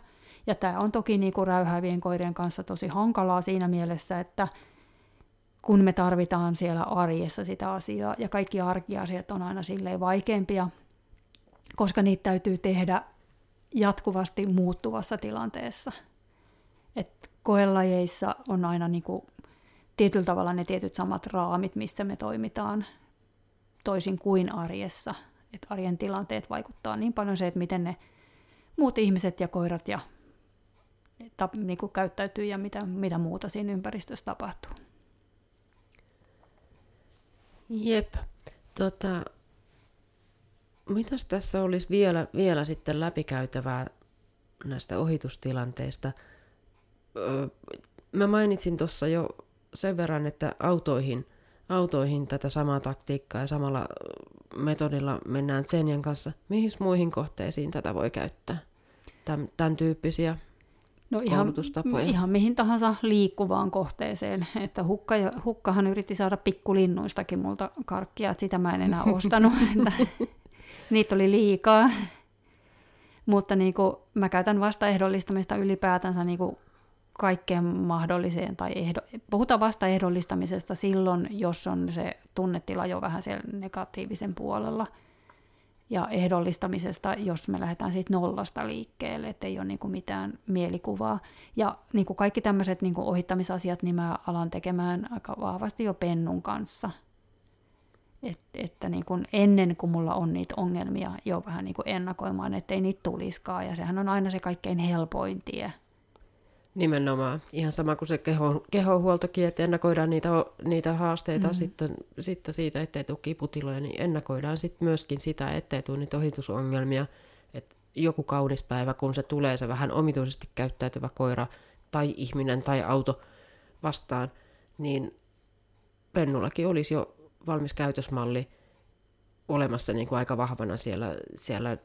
Ja tämä on toki niin kuin räyhäävien koirien kanssa tosi hankalaa siinä mielessä, että kun me tarvitaan siellä arjessa sitä asiaa, ja kaikki arkiasiat on aina silleen vaikeampia, koska niitä täytyy tehdä jatkuvasti muuttuvassa tilanteessa. Et koelajeissa on aina niinku tietyllä tavalla ne tietyt samat raamit, missä me toimitaan, toisin kuin arjessa. Et arjen tilanteet vaikuttaa niin paljon se, että miten ne muut ihmiset ja koirat ja tap, niinku käyttäytyy ja mitä, mitä muuta siinä ympäristössä tapahtuu. Jep. Tota, Mitäs tässä olisi vielä, vielä sitten läpikäytävää näistä ohitustilanteista? Mä mainitsin tuossa jo sen verran, että autoihin, autoihin tätä samaa taktiikkaa ja samalla metodilla mennään Zenjan kanssa. Mihin muihin kohteisiin tätä voi käyttää? Tämän, tämän tyyppisiä No ihan, ihan mihin tahansa liikkuvaan kohteeseen. Että hukka, hukkahan yritti saada pikkulinnuistakin multa karkkia, että sitä mä en enää ostanut. niitä oli liikaa. Mutta niin kuin, mä käytän vastaehdollistamista ylipäätänsä niin kuin kaikkeen mahdolliseen, tai ehdo, puhutaan vastaehdollistamisesta silloin, jos on se tunnetila jo vähän siellä negatiivisen puolella. Ja ehdollistamisesta, jos me lähdetään siitä nollasta liikkeelle, ettei ole niin kuin mitään mielikuvaa. Ja niin kuin kaikki tämmöiset niin kuin ohittamisasiat, niin mä alan tekemään aika vahvasti jo pennun kanssa – et, että niin kun ennen kuin mulla on niitä ongelmia jo vähän niin kuin ennakoimaan, ettei niitä tuliskaan. Ja sehän on aina se kaikkein helpoin tie. Nimenomaan. Ihan sama kuin se keho, kehohuoltokin, että ennakoidaan niitä, niitä haasteita mm. sitten, sitten siitä, ettei tule kiputiloja, niin ennakoidaan sitten myöskin sitä, ettei tule niitä ohitusongelmia. Että joku kaunis päivä, kun se tulee se vähän omituisesti käyttäytyvä koira tai ihminen tai auto vastaan, niin pennullakin olisi jo valmis käytösmalli olemassa niin kuin aika vahvana siellä, siellä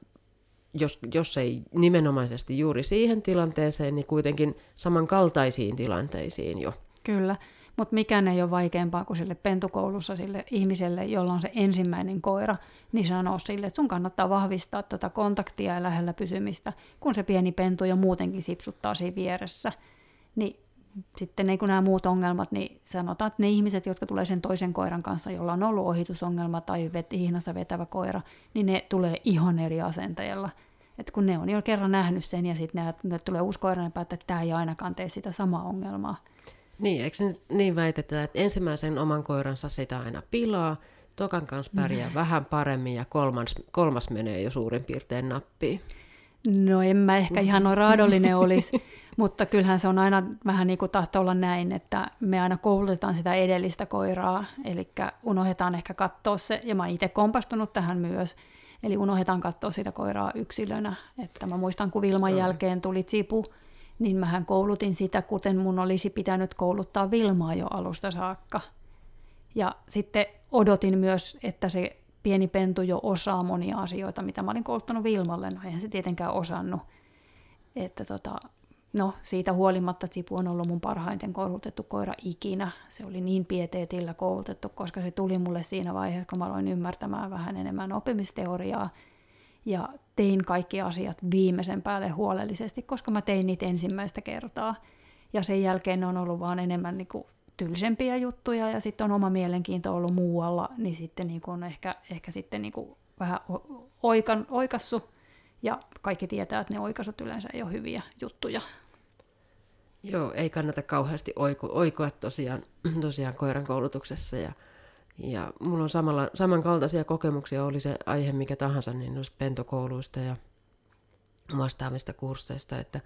jos, jos ei nimenomaisesti juuri siihen tilanteeseen, niin kuitenkin samankaltaisiin tilanteisiin jo. Kyllä, mutta mikään ei ole vaikeampaa kuin sille pentukoulussa sille ihmiselle, jolla on se ensimmäinen koira, niin sanoo sille, että sun kannattaa vahvistaa tuota kontaktia ja lähellä pysymistä, kun se pieni pentu jo muutenkin sipsuttaa siinä vieressä. Niin sitten niin nämä muut ongelmat, niin sanotaan, että ne ihmiset, jotka tulee sen toisen koiran kanssa, jolla on ollut ohitusongelma tai vet, hihnassa vetävä koira, niin ne tulee ihan eri asenteella. Et kun ne on jo kerran nähnyt sen ja sitten ne, ne tulee uskoirana että tämä ei ainakaan tee sitä samaa ongelmaa. Niin, eikö niin väitetä, että ensimmäisen oman koiransa sitä aina pilaa, tokan kanssa pärjää mm. vähän paremmin ja kolmas, kolmas menee jo suurin piirtein nappiin? No en mä ehkä ihan noin raadollinen olisi, mutta kyllähän se on aina vähän niin kuin tahto olla näin, että me aina koulutetaan sitä edellistä koiraa, eli unohdetaan ehkä katsoa se, ja mä oon itse kompastunut tähän myös, eli unohdetaan katsoa sitä koiraa yksilönä, että mä muistan kun Vilman jälkeen tuli Tsipu, niin mähän koulutin sitä, kuten mun olisi pitänyt kouluttaa Vilmaa jo alusta saakka. Ja sitten odotin myös, että se pieni pentu jo osaa monia asioita, mitä mä olin kouluttanut Vilmalle. No eihän se tietenkään osannut. Että tota, no, siitä huolimatta Tsipu on ollut mun parhaiten koulutettu koira ikinä. Se oli niin pieteetillä koulutettu, koska se tuli mulle siinä vaiheessa, kun mä aloin ymmärtämään vähän enemmän oppimisteoriaa. Ja tein kaikki asiat viimeisen päälle huolellisesti, koska mä tein niitä ensimmäistä kertaa. Ja sen jälkeen ne on ollut vaan enemmän niin kuin tylsempiä juttuja ja sitten on oma mielenkiinto ollut muualla, niin sitten niin on ehkä, ehkä sitten niin kuin vähän oikan, oikassu ja kaikki tietää, että ne oikaisut yleensä ei ole hyviä juttuja. Joo, ei kannata kauheasti oiko, oikoa tosiaan, tosiaan koiran koulutuksessa ja, ja mulla on samalla, samankaltaisia kokemuksia, oli se aihe mikä tahansa, niin noista pentokouluista ja vastaavista kursseista, että,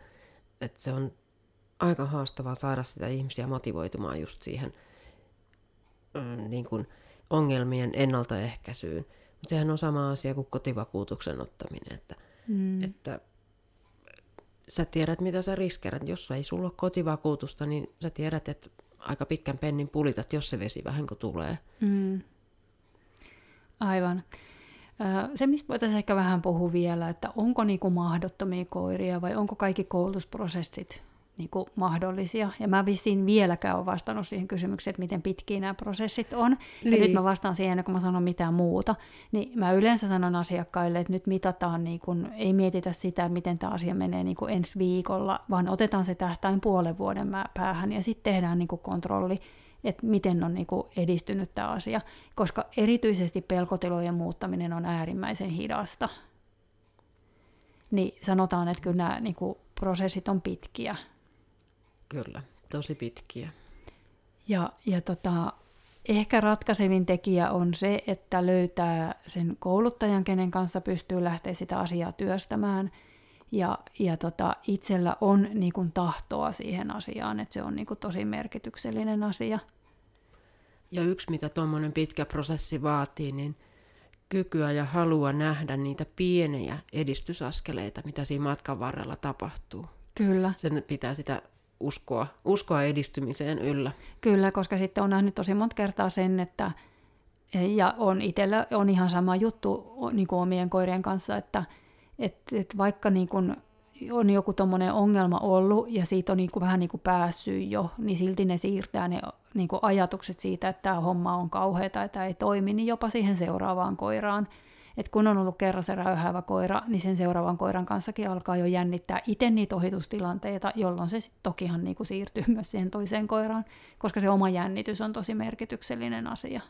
että se on aika haastavaa saada sitä ihmisiä motivoitumaan just siihen niin kuin ongelmien ennaltaehkäisyyn. Mutta sehän on sama asia kuin kotivakuutuksen ottaminen, että, mm. että sä tiedät, mitä sä riskerät. Jos ei sulla ole kotivakuutusta, niin sä tiedät, että aika pitkän pennin pulitat, jos se vesi vähän kuin tulee. Mm. Aivan. Se, mistä voitaisiin ehkä vähän puhua vielä, että onko niinku mahdottomia koiria vai onko kaikki koulutusprosessit niin kuin mahdollisia. Ja mä vissiin vieläkään ole vastannut siihen kysymykseen, että miten pitkiä nämä prosessit on. Niin. Ja nyt mä vastaan siihen, kun mä sanon mitään muuta. Niin mä yleensä sanon asiakkaille, että nyt mitataan, niin kuin, ei mietitä sitä, miten tämä asia menee niin kuin ensi viikolla, vaan otetaan se tähtäin puolen vuoden päähän ja sitten tehdään niin kuin kontrolli, että miten on niin edistynyt tämä asia. Koska erityisesti pelkotilojen muuttaminen on äärimmäisen hidasta. Niin sanotaan, että kyllä nämä niin prosessit on pitkiä. Kyllä, tosi pitkiä. Ja, ja tota, ehkä ratkaisevin tekijä on se, että löytää sen kouluttajan, kenen kanssa pystyy lähteä sitä asiaa työstämään. Ja, ja tota, itsellä on niin kuin, tahtoa siihen asiaan, että se on niin kuin, tosi merkityksellinen asia. Ja yksi, mitä tuommoinen pitkä prosessi vaatii, niin kykyä ja halua nähdä niitä pieniä edistysaskeleita, mitä siinä matkan varrella tapahtuu. Kyllä. Sen pitää sitä uskoa, uskoa edistymiseen yllä. Kyllä, koska sitten on nähnyt tosi monta kertaa sen, että ja on itsellä on ihan sama juttu niin kuin omien koirien kanssa, että et, et vaikka niin kuin on joku tuommoinen ongelma ollut ja siitä on niin kuin vähän niin kuin päässyt jo, niin silti ne siirtää ne niin kuin ajatukset siitä, että tämä homma on kauhea tai tämä ei toimi, niin jopa siihen seuraavaan koiraan että kun on ollut kerran se räyhäävä koira, niin sen seuraavan koiran kanssakin alkaa jo jännittää itse niitä ohitustilanteita, jolloin se sitten tokihan niin kuin siirtyy myös siihen toiseen koiraan, koska se oma jännitys on tosi merkityksellinen asia.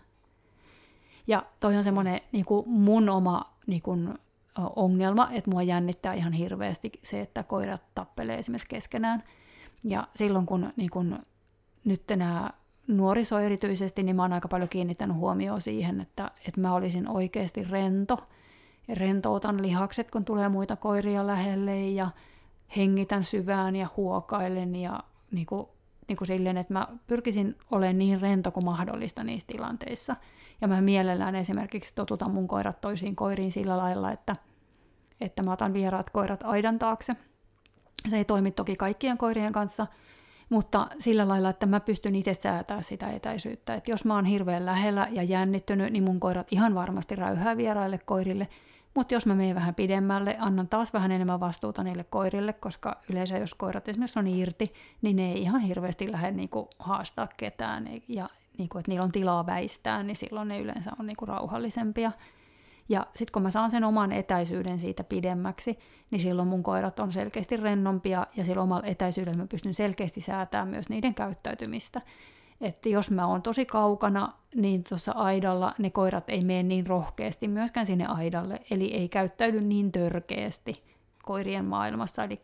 Ja toi on semmoinen niin kuin mun oma niin kuin, ongelma, että mua jännittää ihan hirveästi se, että koirat tappelee esimerkiksi keskenään. Ja silloin kun niin kun, nyt nämä nuoriso erityisesti, niin mä oon aika paljon kiinnittänyt huomioon siihen, että, että mä olisin oikeasti rento. Ja rentoutan lihakset, kun tulee muita koiria lähelle ja hengitän syvään ja huokailen ja niin kuin, niin kuin silleen, että mä pyrkisin olemaan niin rento kuin mahdollista niissä tilanteissa. Ja mä mielellään esimerkiksi totutan mun koirat toisiin koiriin sillä lailla, että, että mä otan vieraat koirat aidan taakse. Se ei toimi toki kaikkien koirien kanssa, mutta sillä lailla, että mä pystyn itse säätämään sitä etäisyyttä. Että jos mä oon hirveän lähellä ja jännittynyt, niin mun koirat ihan varmasti räyhää vieraille koirille. Mutta jos mä menen vähän pidemmälle, annan taas vähän enemmän vastuuta niille koirille, koska yleensä jos koirat esimerkiksi on irti, niin ne ei ihan hirveästi lähde niinku haastaa ketään. Ja niinku, että niillä on tilaa väistää, niin silloin ne yleensä on niinku rauhallisempia. Ja sitten kun mä saan sen oman etäisyyden siitä pidemmäksi, niin silloin mun koirat on selkeästi rennompia ja sillä omalla etäisyydellä mä pystyn selkeästi säätämään myös niiden käyttäytymistä. Että jos mä oon tosi kaukana, niin tuossa aidalla ne koirat ei mene niin rohkeasti myöskään sinne aidalle, eli ei käyttäydy niin törkeästi koirien maailmassa. Eli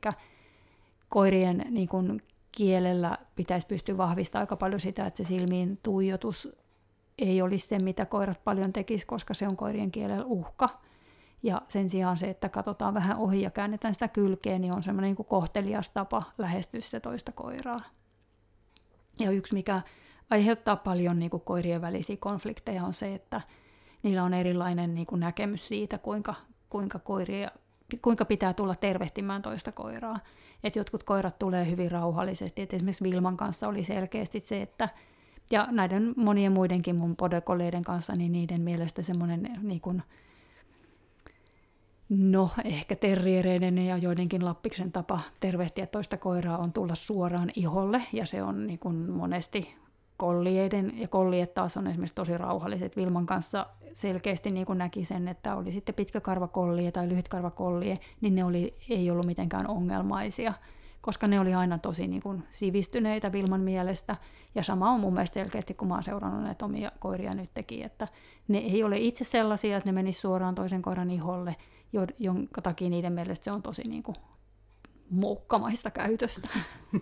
koirien niin kuin kielellä pitäisi pystyä vahvistamaan aika paljon sitä, että se silmiin tuijotus ei olisi se, mitä koirat paljon tekisivät, koska se on koirien kielellä uhka. Ja sen sijaan se, että katsotaan vähän ohi ja käännetään sitä kylkeä, niin on semmoinen niin kohtelias tapa lähestyä sitä toista koiraa. Ja yksi, mikä aiheuttaa paljon niin kuin koirien välisiä konflikteja, on se, että niillä on erilainen niin kuin näkemys siitä, kuinka, kuinka, koiria, kuinka pitää tulla tervehtimään toista koiraa. Et jotkut koirat tulee hyvin rauhallisesti. Et esimerkiksi Vilman kanssa oli selkeästi se, että ja näiden monien muidenkin mun podekoleiden kanssa, niin niiden mielestä semmoinen niin kuin, No, ehkä terriereiden ja joidenkin lappiksen tapa tervehtiä toista koiraa on tulla suoraan iholle, ja se on niin kuin monesti kollieiden, ja kolliet taas on esimerkiksi tosi rauhalliset. Vilman kanssa selkeästi niin kuin näki sen, että oli sitten pitkäkarvakollie tai lyhytkarvakollie, niin ne oli, ei ollut mitenkään ongelmaisia, koska ne oli aina tosi niin kuin sivistyneitä Vilman mielestä. Ja sama on mun mielestä selkeästi, kun mä oon seurannut näitä omia koiria nyt teki, että ne ei ole itse sellaisia, että ne menis suoraan toisen koiran iholle, jonka takia niiden mielestä se on tosi niin kuin moukkamaista käytöstä.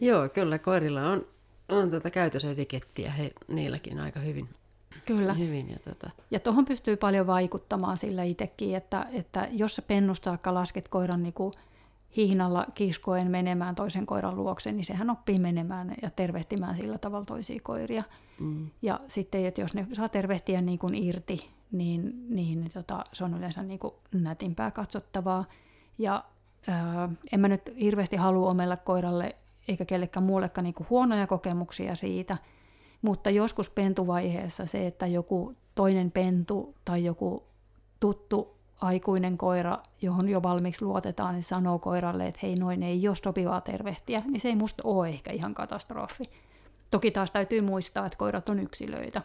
Joo, kyllä koirilla on, on tuota käytösetikettiä he, niilläkin aika hyvin. Kyllä. Hyvin, ja tota. ja tuohon pystyy paljon vaikuttamaan sillä itsekin, että, että jos sä pennusta saakka lasket koiran niin kuin hihnalla kiskoen menemään toisen koiran luokse, niin sehän oppii menemään ja tervehtimään sillä tavalla toisia koiria. Mm. Ja sitten, että jos ne saa tervehtiä niin kuin irti, niin, niin tota, se on yleensä niin kuin nätimpää katsottavaa. Ja ää, en mä nyt hirveästi halua omelle koiralle eikä kellekään muullekaan niin kuin huonoja kokemuksia siitä, mutta joskus pentuvaiheessa se, että joku toinen pentu tai joku tuttu aikuinen koira, johon jo valmiiksi luotetaan, niin sanoo koiralle, että hei noin ei ole sopivaa tervehtiä, niin se ei musta ole ehkä ihan katastrofi. Toki taas täytyy muistaa, että koirat on yksilöitä.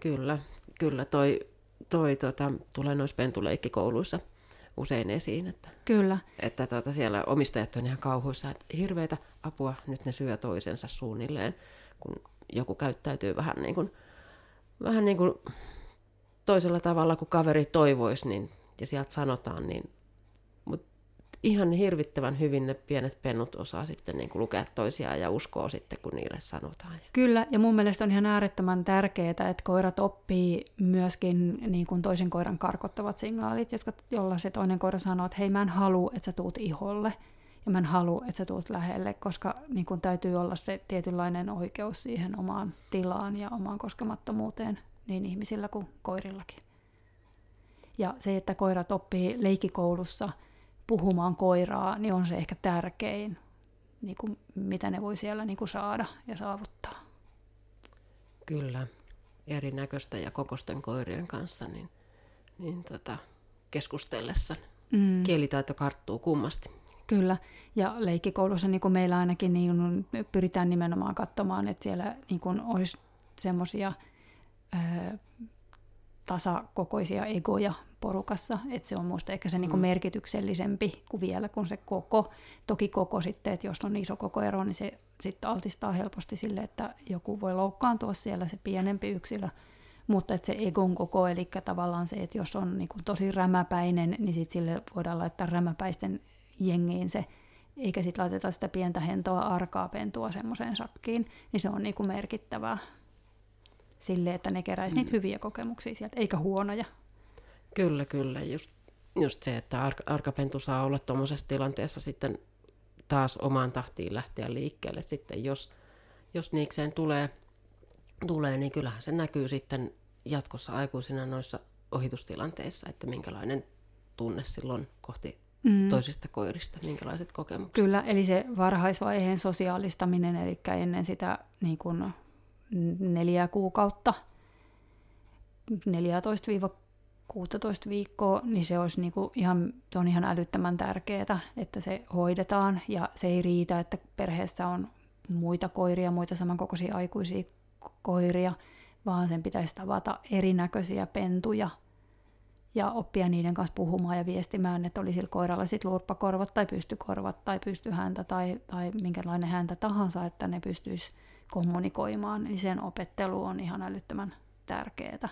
Kyllä, kyllä. Toi, toi tota, tulee noissa pentuleikkikouluissa usein esiin. Että, kyllä. Että tota, siellä omistajat on ihan kauhuissa, että hirveitä apua, nyt ne syö toisensa suunnilleen, kun joku käyttäytyy vähän niin kuin, vähän niin kuin toisella tavalla kuin kaveri toivoisi, niin, ja sieltä sanotaan, niin ihan hirvittävän hyvin ne pienet pennut osaa sitten niin kuin lukea toisiaan ja uskoo sitten, kun niille sanotaan. Kyllä, ja mun mielestä on ihan äärettömän tärkeää, että koirat oppii myöskin niin kuin toisen koiran karkottavat signaalit, jotka, jolla se toinen koira sanoo, että hei mä en halua, että sä tuut iholle ja mä en halua, että sä tuut lähelle, koska niin kuin täytyy olla se tietynlainen oikeus siihen omaan tilaan ja omaan koskemattomuuteen niin ihmisillä kuin koirillakin. Ja se, että koirat oppii leikikoulussa – puhumaan koiraa, niin on se ehkä tärkein, niin kuin, mitä ne voi siellä niin kuin saada ja saavuttaa. Kyllä, erinäköistä ja kokosten koirien kanssa niin, niin tota, keskustellessa mm. kielitaito karttuu kummasti. Kyllä, ja leikkikoulussa niin kuin meillä ainakin niin pyritään nimenomaan katsomaan, että siellä niin kuin olisi semmoisia tasakokoisia egoja porukassa, että se on minusta ehkä se niinku mm. merkityksellisempi kuin vielä kuin se koko. Toki koko sitten, että jos on iso koko ero, niin se sitten altistaa helposti sille, että joku voi loukkaantua siellä se pienempi yksilö, mutta että se egon koko, eli tavallaan se, että jos on niinku tosi rämäpäinen, niin sitten sille voidaan laittaa rämäpäisten jengiin se, eikä sitten laiteta sitä pientä hentoa arkaa pentua semmoiseen sakkiin, niin se on niinku merkittävää sille, että ne keräisi mm. niitä hyviä kokemuksia sieltä, eikä huonoja. Kyllä, kyllä. Just, just se, että ar- arkapentu saa olla tuommoisessa tilanteessa sitten taas omaan tahtiin lähteä liikkeelle. Sitten jos, jos niikseen tulee, tulee, niin kyllähän se näkyy sitten jatkossa aikuisina noissa ohitustilanteissa, että minkälainen tunne silloin kohti mm. toisista koirista, minkälaiset kokemukset. Kyllä, eli se varhaisvaiheen sosiaalistaminen, eli ennen sitä niin kuin neljä kuukautta, 14-16 viikkoa, niin se, olisi niinku ihan, se on ihan älyttömän tärkeää, että se hoidetaan. Ja se ei riitä, että perheessä on muita koiria, muita samankokoisia aikuisia koiria, vaan sen pitäisi tavata erinäköisiä pentuja ja oppia niiden kanssa puhumaan ja viestimään, että oli sillä koiralla sitten lurppakorvat tai pystykorvat tai pystyhäntä tai, tai minkälainen häntä tahansa, että ne pystyisi kommunikoimaan, niin sen opettelu on ihan älyttömän tärkeää.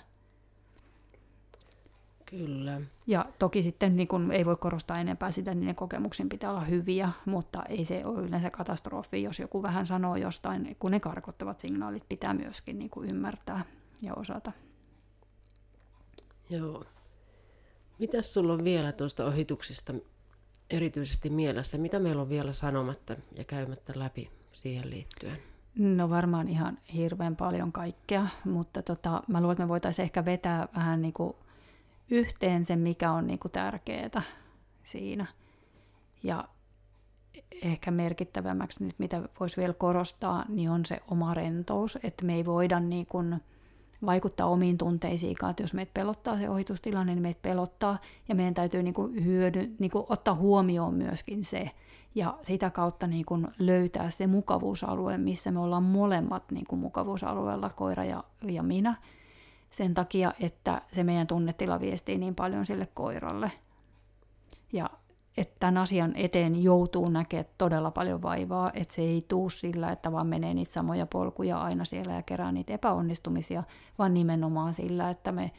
Kyllä. Ja toki sitten niin kun ei voi korostaa enempää sitä, niin ne kokemuksen pitää olla hyviä, mutta ei se ole yleensä katastrofi, jos joku vähän sanoo jostain, kun ne karkottavat signaalit pitää myöskin niin kuin ymmärtää ja osata. Joo. Mitäs sulla on vielä tuosta ohituksista erityisesti mielessä? Mitä meillä on vielä sanomatta ja käymättä läpi siihen liittyen? No varmaan ihan hirveän paljon kaikkea, mutta tota, mä luulen, että me voitaisiin ehkä vetää vähän niin kuin yhteen se, mikä on niin kuin tärkeää siinä. Ja ehkä merkittävämmäksi nyt, mitä voisi vielä korostaa, niin on se oma rentous, että me ei voida niin kuin vaikuttaa omiin tunteisiinkaan, että jos meitä pelottaa se ohitustilanne, niin meitä pelottaa, ja meidän täytyy niin kuin hyödy, niin kuin ottaa huomioon myöskin se, ja sitä kautta niin kuin löytää se mukavuusalue, missä me ollaan molemmat niin kuin mukavuusalueella, koira ja, ja minä, sen takia, että se meidän tunnetila viestii niin paljon sille koiralle. Ja että tämän asian eteen joutuu näkemään todella paljon vaivaa, että se ei tuu sillä, että vaan menee niitä samoja polkuja aina siellä ja kerää niitä epäonnistumisia, vaan nimenomaan sillä, että me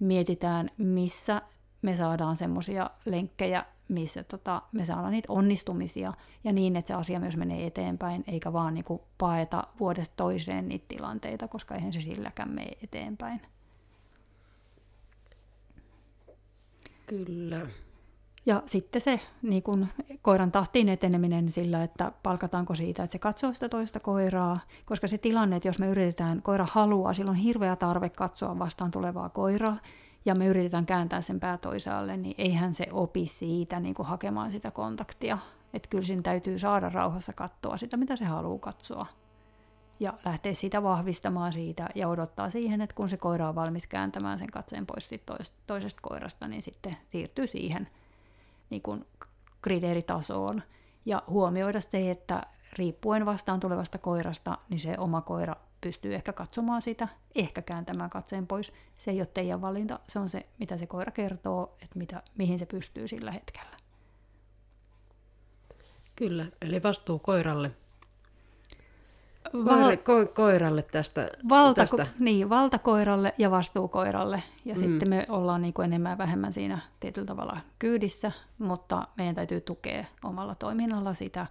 mietitään, missä me saadaan semmoisia lenkkejä, missä tota, me saadaan niitä onnistumisia ja niin, että se asia myös menee eteenpäin, eikä vaan niin kuin paeta vuodesta toiseen niitä tilanteita, koska eihän se silläkään mene eteenpäin. Kyllä. Ja sitten se niin kun koiran tahtiin eteneminen sillä, että palkataanko siitä, että se katsoo sitä toista koiraa, koska se tilanne, että jos me yritetään, koira haluaa, silloin on hirveä tarve katsoa vastaan tulevaa koiraa, ja me yritetään kääntää sen pää toisaalle, niin eihän se opi siitä niin kuin hakemaan sitä kontaktia. Että kyllä siinä täytyy saada rauhassa katsoa sitä, mitä se haluaa katsoa ja lähtee sitä vahvistamaan siitä ja odottaa siihen, että kun se koira on valmis kääntämään sen katseen pois toisesta koirasta, niin sitten siirtyy siihen niin kuin kriteeritasoon ja huomioida se, että riippuen vastaan tulevasta koirasta, niin se oma koira pystyy ehkä katsomaan sitä, ehkä kääntämään katseen pois. Se ei ole teidän valinta, se on se, mitä se koira kertoo, että mitä, mihin se pystyy sillä hetkellä. Kyllä, eli vastuu koiralle Val- ko- koiralle tästä, valta, tästä. Niin, valtakoiralle ja vastuukoiralle. Ja mm. sitten me ollaan niin kuin enemmän ja vähemmän siinä tietyllä tavalla kyydissä, mutta meidän täytyy tukea omalla toiminnalla sitä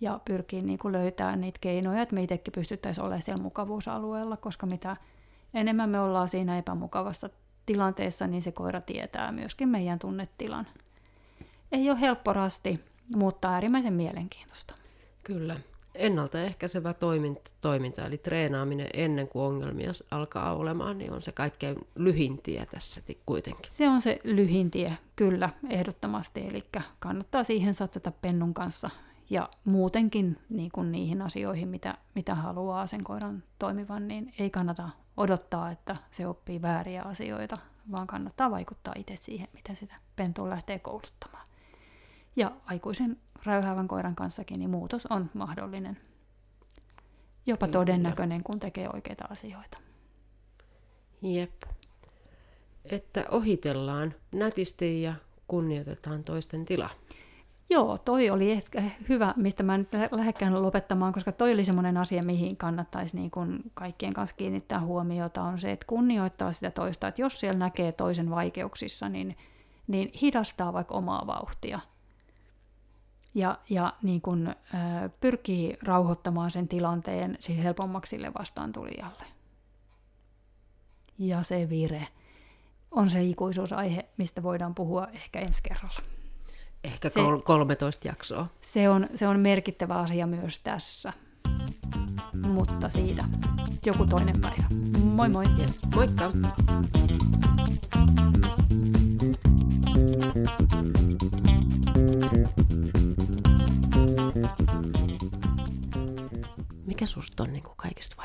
ja pyrkiä niin kuin löytämään niitä keinoja, että me itsekin pystyttäisiin olemaan siellä mukavuusalueella, koska mitä enemmän me ollaan siinä epämukavassa tilanteessa, niin se koira tietää myöskin meidän tunnetilan. Ei ole helppo rasti, mutta äärimmäisen mielenkiintoista. Kyllä ennaltaehkäisevä toiminta, toiminta, eli treenaaminen ennen kuin ongelmia alkaa olemaan, niin on se kaikkein lyhin tie tässä kuitenkin. Se on se lyhin tie, kyllä, ehdottomasti. Eli kannattaa siihen satsata pennun kanssa ja muutenkin niin kuin niihin asioihin, mitä, mitä haluaa sen koiran toimivan, niin ei kannata odottaa, että se oppii vääriä asioita, vaan kannattaa vaikuttaa itse siihen, mitä sitä pentua lähtee kouluttamaan. Ja aikuisen räyhäävän koiran kanssakin, niin muutos on mahdollinen. Jopa Kyllä. todennäköinen, kun tekee oikeita asioita. Jep. Että ohitellaan nätisti ja kunnioitetaan toisten tilaa. Joo, toi oli ehkä hyvä, mistä mä nyt lähdekään lopettamaan, koska toi oli semmoinen asia, mihin kannattaisi niin kun kaikkien kanssa kiinnittää huomiota, on se, että kunnioittaa sitä toista, että jos siellä näkee toisen vaikeuksissa, niin, niin hidastaa vaikka omaa vauhtia ja, ja niin kun, ö, pyrkii rauhoittamaan sen tilanteen siis helpommaksi sille vastaantulijalle. Ja se vire on se ikuisuusaihe, mistä voidaan puhua ehkä ensi kerralla. Ehkä se, 13 jaksoa. Se on, se on merkittävä asia myös tässä. Mutta siitä joku toinen päivä. Moi moi! Yes, moikka! Mikä susta on niin kuin kaikista